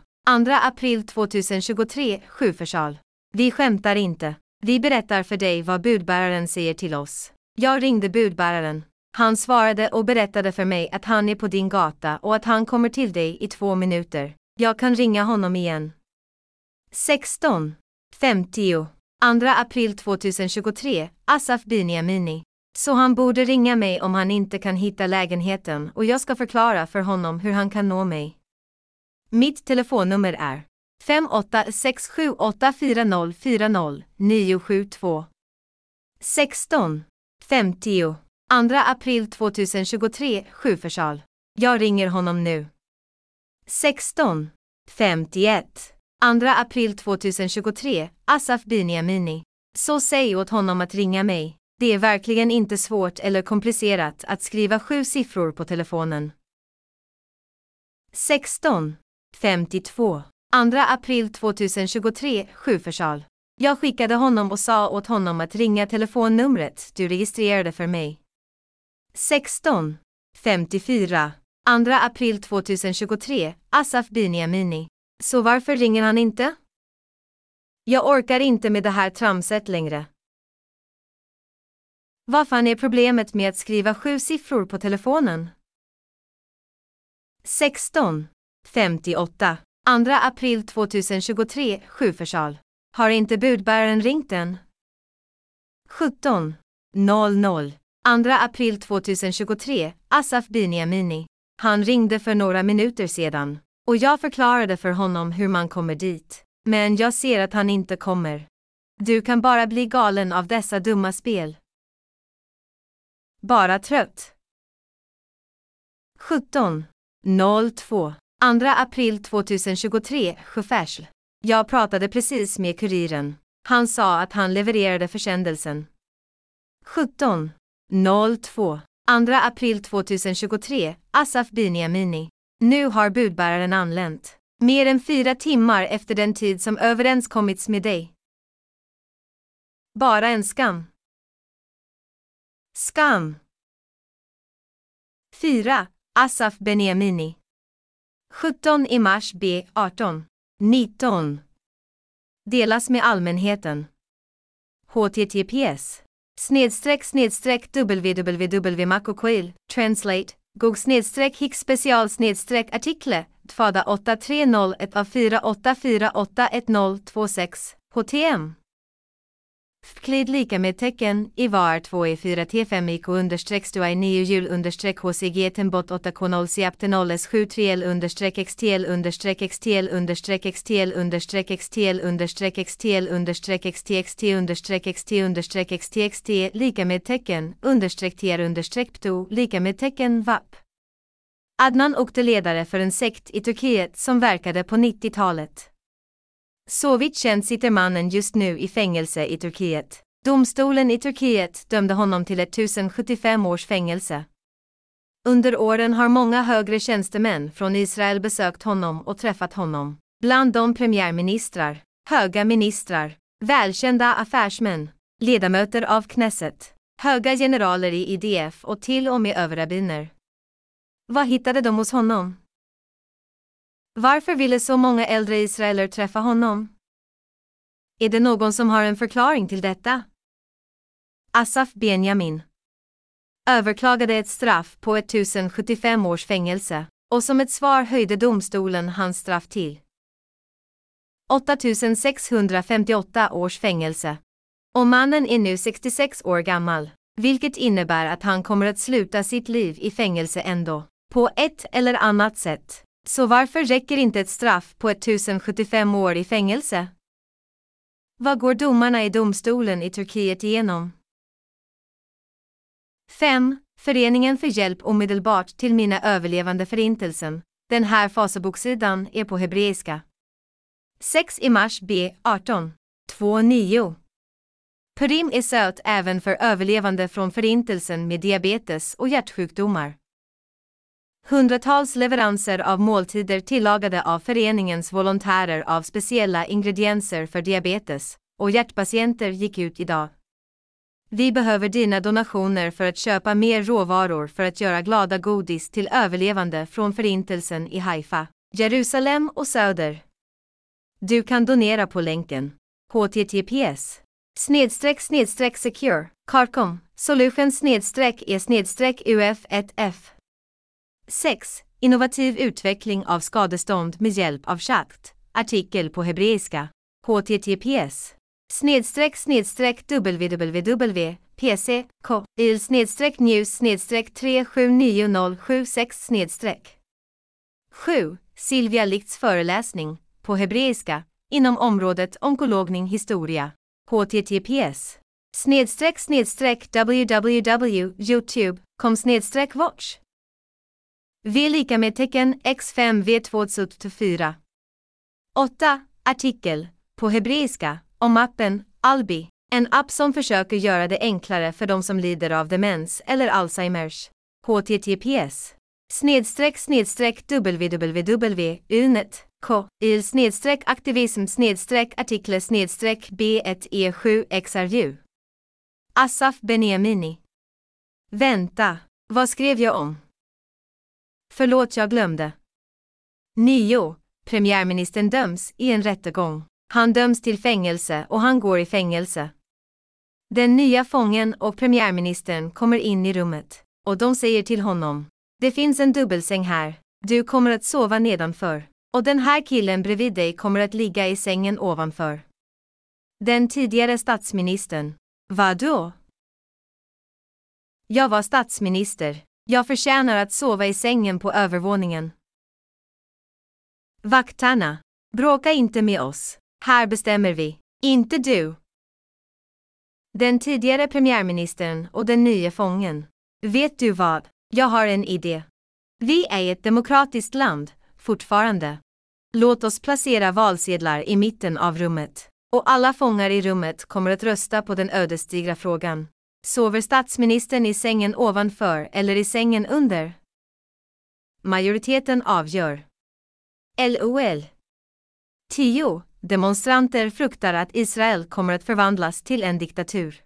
2 april 2023, Sjuförsal. Vi skämtar inte. Vi berättar för dig vad budbäraren säger till oss. Jag ringde budbäraren. Han svarade och berättade för mig att han är på din gata och att han kommer till dig i två minuter. Jag kan ringa honom igen. 16. 50. 2 april 2023, Asaf Biniamini. Så han borde ringa mig om han inte kan hitta lägenheten och jag ska förklara för honom hur han kan nå mig. Mitt telefonnummer är 586784040972 16 50 2 april 2023, Sjufersal. Jag ringer honom nu. 16. 51. 2 april 2023, Asaf Biniamini. Så säg åt honom att ringa mig. Det är verkligen inte svårt eller komplicerat att skriva sju siffror på telefonen. 16. 52. 2 april 2023, Sjufersal. Jag skickade honom och sa åt honom att ringa telefonnumret du registrerade för mig. 16. 54. 2 april 2023, Asaf Biniamini. Så varför ringer han inte? Jag orkar inte med det här tramset längre. Vad fan är problemet med att skriva sju siffror på telefonen? 16. 58. 2 april 2023, Sjuförsal. Har inte budbäraren ringt än? 17. 00. 2 april 2023, Asaf Biniamini. Han ringde för några minuter sedan. Och jag förklarade för honom hur man kommer dit. Men jag ser att han inte kommer. Du kan bara bli galen av dessa dumma spel. Bara trött. 17. 2 april 2023, Sjöfärsl. Jag pratade precis med kuriren. Han sa att han levererade försändelsen. 17. 02. 2 april 2023, Asaf Biniamini. Nu har budbäraren anlänt. Mer än fyra timmar efter den tid som överenskommits med dig. Bara en skam. Skam. 4. Asaf Beniamini. 17 i mars B 18. 19. Delas med allmänheten. HTTPS. Snedstreck snedstreck www translate gog snedstreck hick special snedstreck artikle Tfada 8301 av 48481026 HTM Fklid lika med tecken i var 2 e 4 t 5 ik understreck stua i 9 jul understreck hcg tembot 8 k 0 siapte 0 s 7 3 l understreck xtl understreck xtl understreck xtl understreck xtl understreck xtl understreck xtxt understreck xt understreck xtxt lika med tecken understreck tr understreck pto lika med tecken vap. Adnan åkte ledare för en sekt i Turkiet som verkade på 90-talet. Så vitt känt sitter mannen just nu i fängelse i Turkiet. Domstolen i Turkiet dömde honom till 1075 års fängelse. Under åren har många högre tjänstemän från Israel besökt honom och träffat honom. Bland dem premiärministrar, höga ministrar, välkända affärsmän, ledamöter av Knesset, höga generaler i IDF och till och med överrabbiner. Vad hittade de hos honom? Varför ville så många äldre israeler träffa honom? Är det någon som har en förklaring till detta? Asaf Benjamin överklagade ett straff på 1075 års fängelse och som ett svar höjde domstolen hans straff till 8658 års fängelse. Och mannen är nu 66 år gammal, vilket innebär att han kommer att sluta sitt liv i fängelse ändå, på ett eller annat sätt. Så varför räcker inte ett straff på 1075 år i fängelse? Vad går domarna i domstolen i Turkiet igenom? 5. Föreningen för hjälp omedelbart till mina överlevande förintelsen. Den här fasaboksidan är på hebreiska. 6 i mars B 18. 2.9. Purim är söt även för överlevande från förintelsen med diabetes och hjärtsjukdomar. Hundratals leveranser av måltider tillagade av föreningens volontärer av speciella ingredienser för diabetes och hjärtpatienter gick ut idag. Vi behöver dina donationer för att köpa mer råvaror för att göra glada godis till överlevande från förintelsen i Haifa, Jerusalem och söder. Du kan donera på länken https snedstreck snedstreck secure, carcom, solution snedstreck e snedstreck uf1f 6. Innovativ utveckling av skadestånd med hjälp av chatt. Artikel på hebreiska. https snedstreck snedstreck www pc il snedstreck news snedstreck 379076 snedstreck 7. Silvia Lichts föreläsning på hebreiska inom området onkologning historia. https Snedstreck snedstreck www.youtube.com snedstreck watch. V lika med tecken x5 v2 4. 8. Artikel, på hebreiska, om appen Albi, en app som försöker göra det enklare för de som lider av demens eller Alzheimers. HTTPS. Snedstreck snedstreck www unet il snedstreck aktivism snedstreck artiklar snedstreck B1E7XRU e Asaf Beniamini. Vänta, vad skrev jag om? Förlåt jag glömde. 9. Premiärministern döms i en rättegång. Han döms till fängelse och han går i fängelse. Den nya fången och premiärministern kommer in i rummet och de säger till honom. Det finns en dubbelsäng här. Du kommer att sova nedanför. Och den här killen bredvid dig kommer att ligga i sängen ovanför. Den tidigare statsministern. Vadå? Jag var statsminister. Jag förtjänar att sova i sängen på övervåningen. Vaktarna. Bråka inte med oss. Här bestämmer vi. Inte du. Den tidigare premiärministern och den nya fången. Vet du vad? Jag har en idé. Vi är ett demokratiskt land, fortfarande. Låt oss placera valsedlar i mitten av rummet. Och alla fångar i rummet kommer att rösta på den ödesdigra frågan. Sover statsministern i sängen ovanför eller i sängen under? Majoriteten avgör. LOL. 10. Demonstranter fruktar att Israel kommer att förvandlas till en diktatur.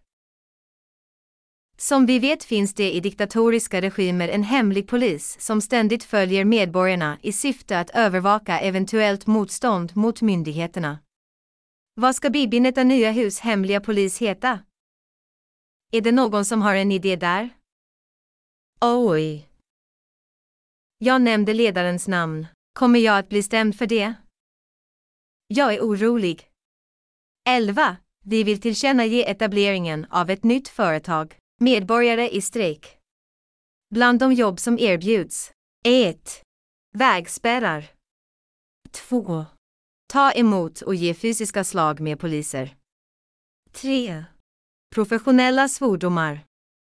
Som vi vet finns det i diktatoriska regimer en hemlig polis som ständigt följer medborgarna i syfte att övervaka eventuellt motstånd mot myndigheterna. Vad ska Bibi Netanyahus hemliga polis heta? Är det någon som har en idé där? Oj. Jag nämnde ledarens namn. Kommer jag att bli stämd för det? Jag är orolig. 11. Vi vill tillkännage etableringen av ett nytt företag. Medborgare i strejk. Bland de jobb som erbjuds. 1. Vägspärrar. 2. Ta emot och ge fysiska slag med poliser. 3. Professionella svordomar.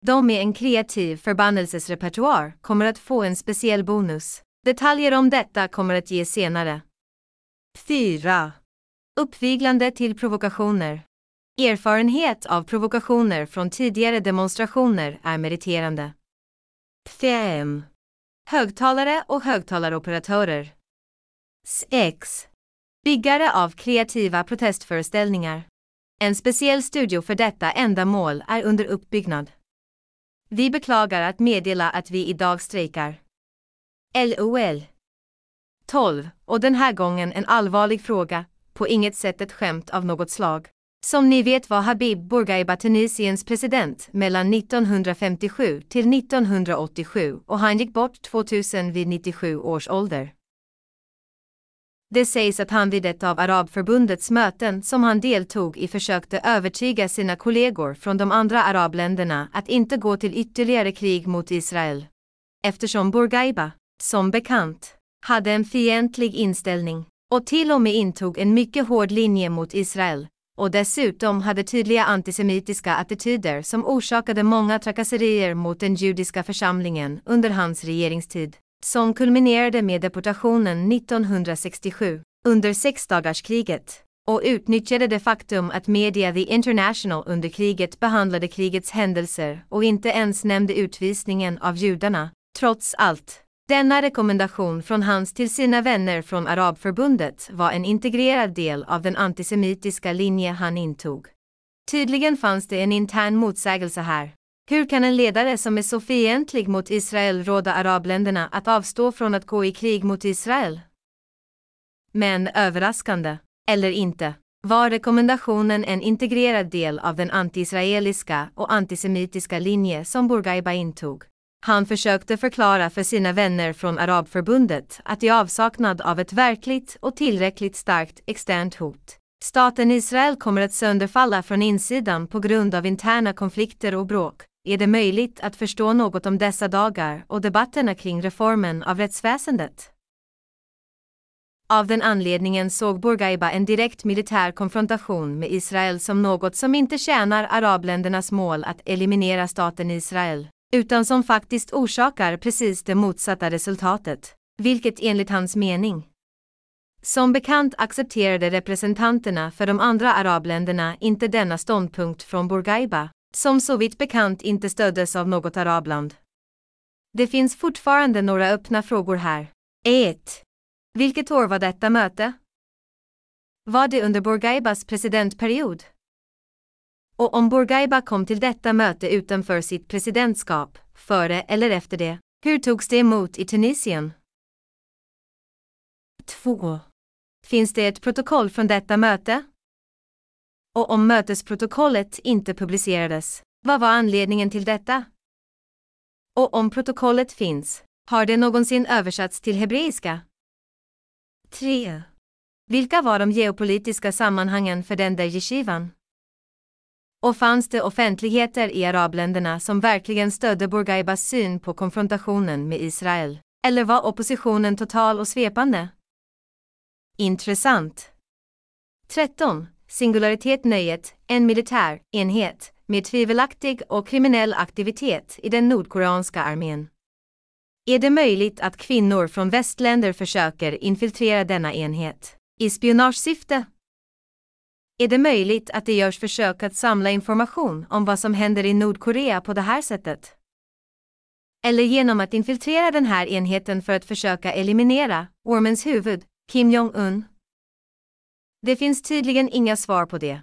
De med en kreativ förbannelsesrepertoar kommer att få en speciell bonus. Detaljer om detta kommer att ges senare. 4. Uppviglande till provokationer. Erfarenhet av provokationer från tidigare demonstrationer är meriterande. 5. Högtalare och högtalaroperatörer. 6. Byggare av kreativa protestföreställningar. En speciell studio för detta ändamål är under uppbyggnad. Vi beklagar att meddela att vi idag strejkar. LOL. 12. Och den här gången en allvarlig fråga, på inget sätt ett skämt av något slag. Som ni vet var Habib Bourguiba Tunisiens president mellan 1957 till 1987 och han gick bort 2000 vid 97 års ålder. Det sägs att han vid ett av Arabförbundets möten som han deltog i försökte övertyga sina kollegor från de andra arabländerna att inte gå till ytterligare krig mot Israel. Eftersom Bourguiba, som bekant, hade en fientlig inställning och till och med intog en mycket hård linje mot Israel och dessutom hade tydliga antisemitiska attityder som orsakade många trakasserier mot den judiska församlingen under hans regeringstid, som kulminerade med deportationen 1967 under sexdagarskriget och utnyttjade det faktum att media The International under kriget behandlade krigets händelser och inte ens nämnde utvisningen av judarna, trots allt. Denna rekommendation från hans till sina vänner från Arabförbundet var en integrerad del av den antisemitiska linje han intog. Tydligen fanns det en intern motsägelse här. Hur kan en ledare som är så fientlig mot Israel råda arabländerna att avstå från att gå i krig mot Israel? Men överraskande, eller inte, var rekommendationen en integrerad del av den antiisraeliska och antisemitiska linje som Bourguiba intog. Han försökte förklara för sina vänner från Arabförbundet att i avsaknad av ett verkligt och tillräckligt starkt externt hot, staten Israel kommer att sönderfalla från insidan på grund av interna konflikter och bråk, är det möjligt att förstå något om dessa dagar och debatterna kring reformen av rättsväsendet. Av den anledningen såg Bourguiba en direkt militär konfrontation med Israel som något som inte tjänar arabländernas mål att eliminera staten Israel, utan som faktiskt orsakar precis det motsatta resultatet, vilket enligt hans mening som bekant accepterade representanterna för de andra arabländerna inte denna ståndpunkt från Bourguiba, som så vitt bekant inte stöddes av något arabland. Det finns fortfarande några öppna frågor här. 1. Vilket år var detta möte? Var det under Bourguibas presidentperiod? Och om Bourguiba kom till detta möte utanför sitt presidentskap, före eller efter det, hur togs det emot i Tunisien? 2. Finns det ett protokoll från detta möte? Och om mötesprotokollet inte publicerades, vad var anledningen till detta? Och om protokollet finns, har det någonsin översatts till hebreiska? 3. Vilka var de geopolitiska sammanhangen för den där yeshivan? Och fanns det offentligheter i arabländerna som verkligen stödde Bourguibas syn på konfrontationen med Israel? Eller var oppositionen total och svepande? Intressant. 13. Singularitet nöjet, en militär enhet med tvivelaktig och kriminell aktivitet i den nordkoreanska armén. Är det möjligt att kvinnor från västländer försöker infiltrera denna enhet i spionagesyfte? Är det möjligt att det görs försök att samla information om vad som händer i Nordkorea på det här sättet? Eller genom att infiltrera den här enheten för att försöka eliminera ormens huvud, Kim Jong-Un? Det finns tydligen inga svar på det.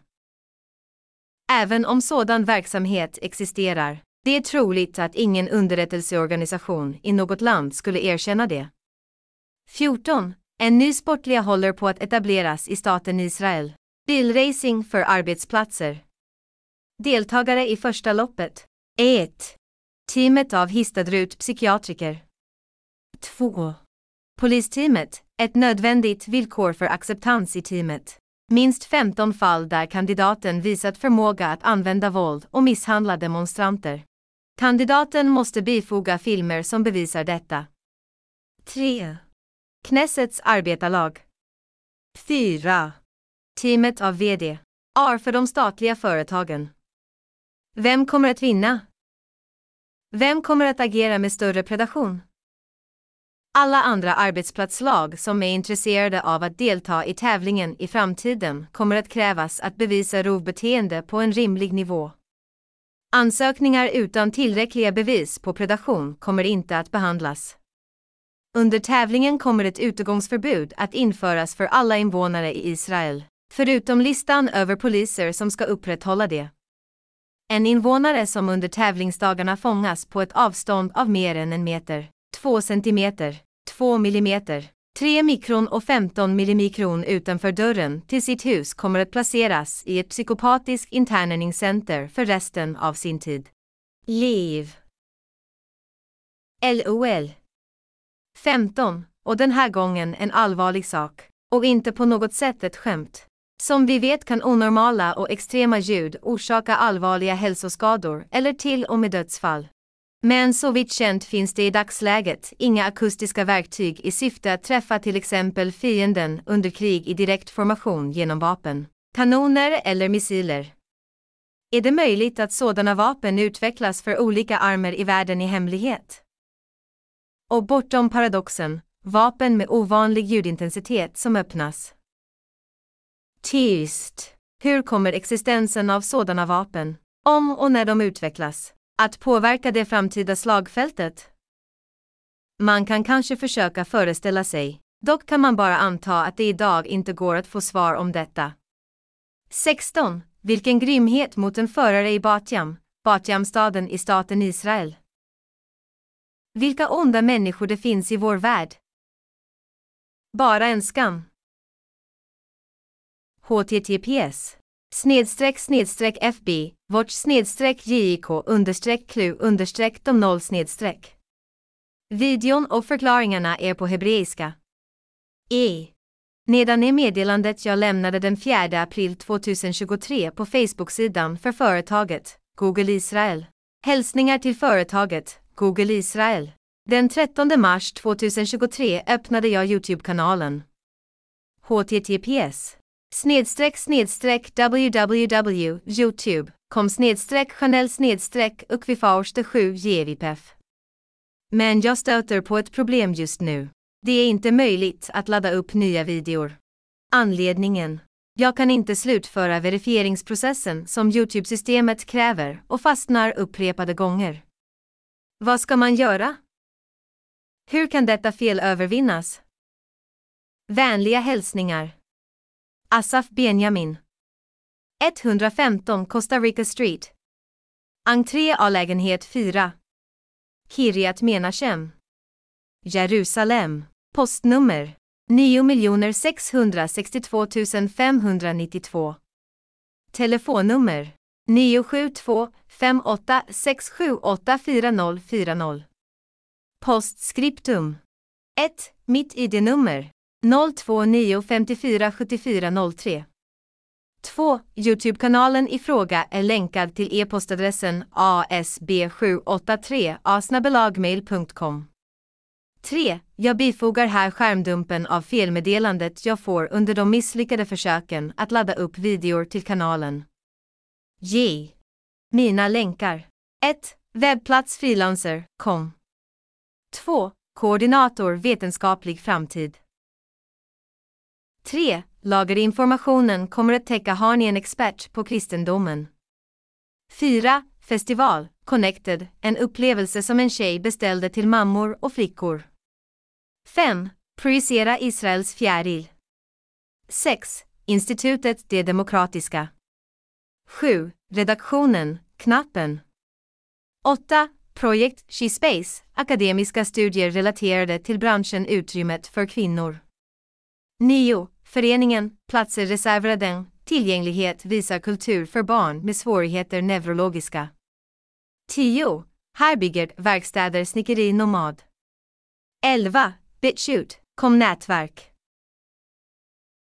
Även om sådan verksamhet existerar, det är troligt att ingen underrättelseorganisation i något land skulle erkänna det. 14. En ny sportliga håller på att etableras i staten Israel. Bilracing för arbetsplatser. Deltagare i första loppet. 1. Teamet av Histadrut psykiatriker. 2. Polisteamet, ett nödvändigt villkor för acceptans i teamet. Minst 15 fall där kandidaten visat förmåga att använda våld och misshandla demonstranter. Kandidaten måste bifoga filmer som bevisar detta. 3. Knessets arbetarlag. 4. Teamet av VD. AR för de statliga företagen. Vem kommer att vinna? Vem kommer att agera med större predation? Alla andra arbetsplatslag som är intresserade av att delta i tävlingen i framtiden kommer att krävas att bevisa rovbeteende på en rimlig nivå. Ansökningar utan tillräckliga bevis på predation kommer inte att behandlas. Under tävlingen kommer ett utegångsförbud att införas för alla invånare i Israel, förutom listan över poliser som ska upprätthålla det. En invånare som under tävlingsdagarna fångas på ett avstånd av mer än en meter, två centimeter, 2 millimeter, 3 mikron och 15 millimikron utanför dörren till sitt hus kommer att placeras i ett psykopatiskt interneringscenter för resten av sin tid. Liv. LOL. 15. Och den här gången en allvarlig sak. Och inte på något sätt ett skämt. Som vi vet kan onormala och extrema ljud orsaka allvarliga hälsoskador eller till och med dödsfall. Men så vitt känt finns det i dagsläget inga akustiska verktyg i syfte att träffa till exempel fienden under krig i direkt formation genom vapen, kanoner eller missiler. Är det möjligt att sådana vapen utvecklas för olika armer i världen i hemlighet? Och bortom paradoxen, vapen med ovanlig ljudintensitet som öppnas. Tyst. Hur kommer existensen av sådana vapen, om och när de utvecklas, att påverka det framtida slagfältet? Man kan kanske försöka föreställa sig, dock kan man bara anta att det idag inte går att få svar om detta. 16. Vilken grymhet mot en förare i Batjam, Batjamstaden i staten Israel. Vilka onda människor det finns i vår värld. Bara en skam. HTTPS snedstreck snedstreck FB, vårt snedstreck JIK understreck KLU understreck de noll snedstreck. Videon och förklaringarna är på hebreiska. E. Nedan är meddelandet jag lämnade den 4 april 2023 på Facebook-sidan för företaget, Google Israel. Hälsningar till företaget, Google Israel. Den 13 mars 2023 öppnade jag Youtube-kanalen. https snedstreck snedstreck www youtube kom snedstreck chanel snedstreck ukvifaurste 7 GVPF. Men jag stöter på ett problem just nu. Det är inte möjligt att ladda upp nya videor. Anledningen? Jag kan inte slutföra verifieringsprocessen som Youtube-systemet kräver och fastnar upprepade gånger. Vad ska man göra? Hur kan detta fel övervinnas? Vänliga hälsningar. Asaf Benjamin. 115 Costa Rica Street. Entré A-lägenhet 4. Kiryat Menachem. Jerusalem. Postnummer 9 662 592. Telefonnummer 972 5867844040. Postskriptum 1. Mitt ID-nummer 029547403 2. Youtube-kanalen i fråga är länkad till e-postadressen asb783 asnabelagmail.com. 3. Jag bifogar här skärmdumpen av felmeddelandet jag får under de misslyckade försöken att ladda upp videor till kanalen. J. Mina länkar. 1. Webbplats freelancer.com 2. Koordinator Vetenskaplig framtid. 3. Lagerinformationen kommer att täcka Har ni en expert på kristendomen? 4. Festival, Connected, en upplevelse som en tjej beställde till mammor och flickor. 5. Projicera Israels fjäril. 6. Institutet Det Demokratiska. 7. Redaktionen, Knappen. 8. Projekt She Space, akademiska studier relaterade till branschen Utrymmet för kvinnor. 9. Föreningen Platser reserverade Tillgänglighet visar kultur för barn med svårigheter neurologiska. 10. Herbygert Verkstäder Snickeri Nomad. 11. Bitshoot, kom nätverk.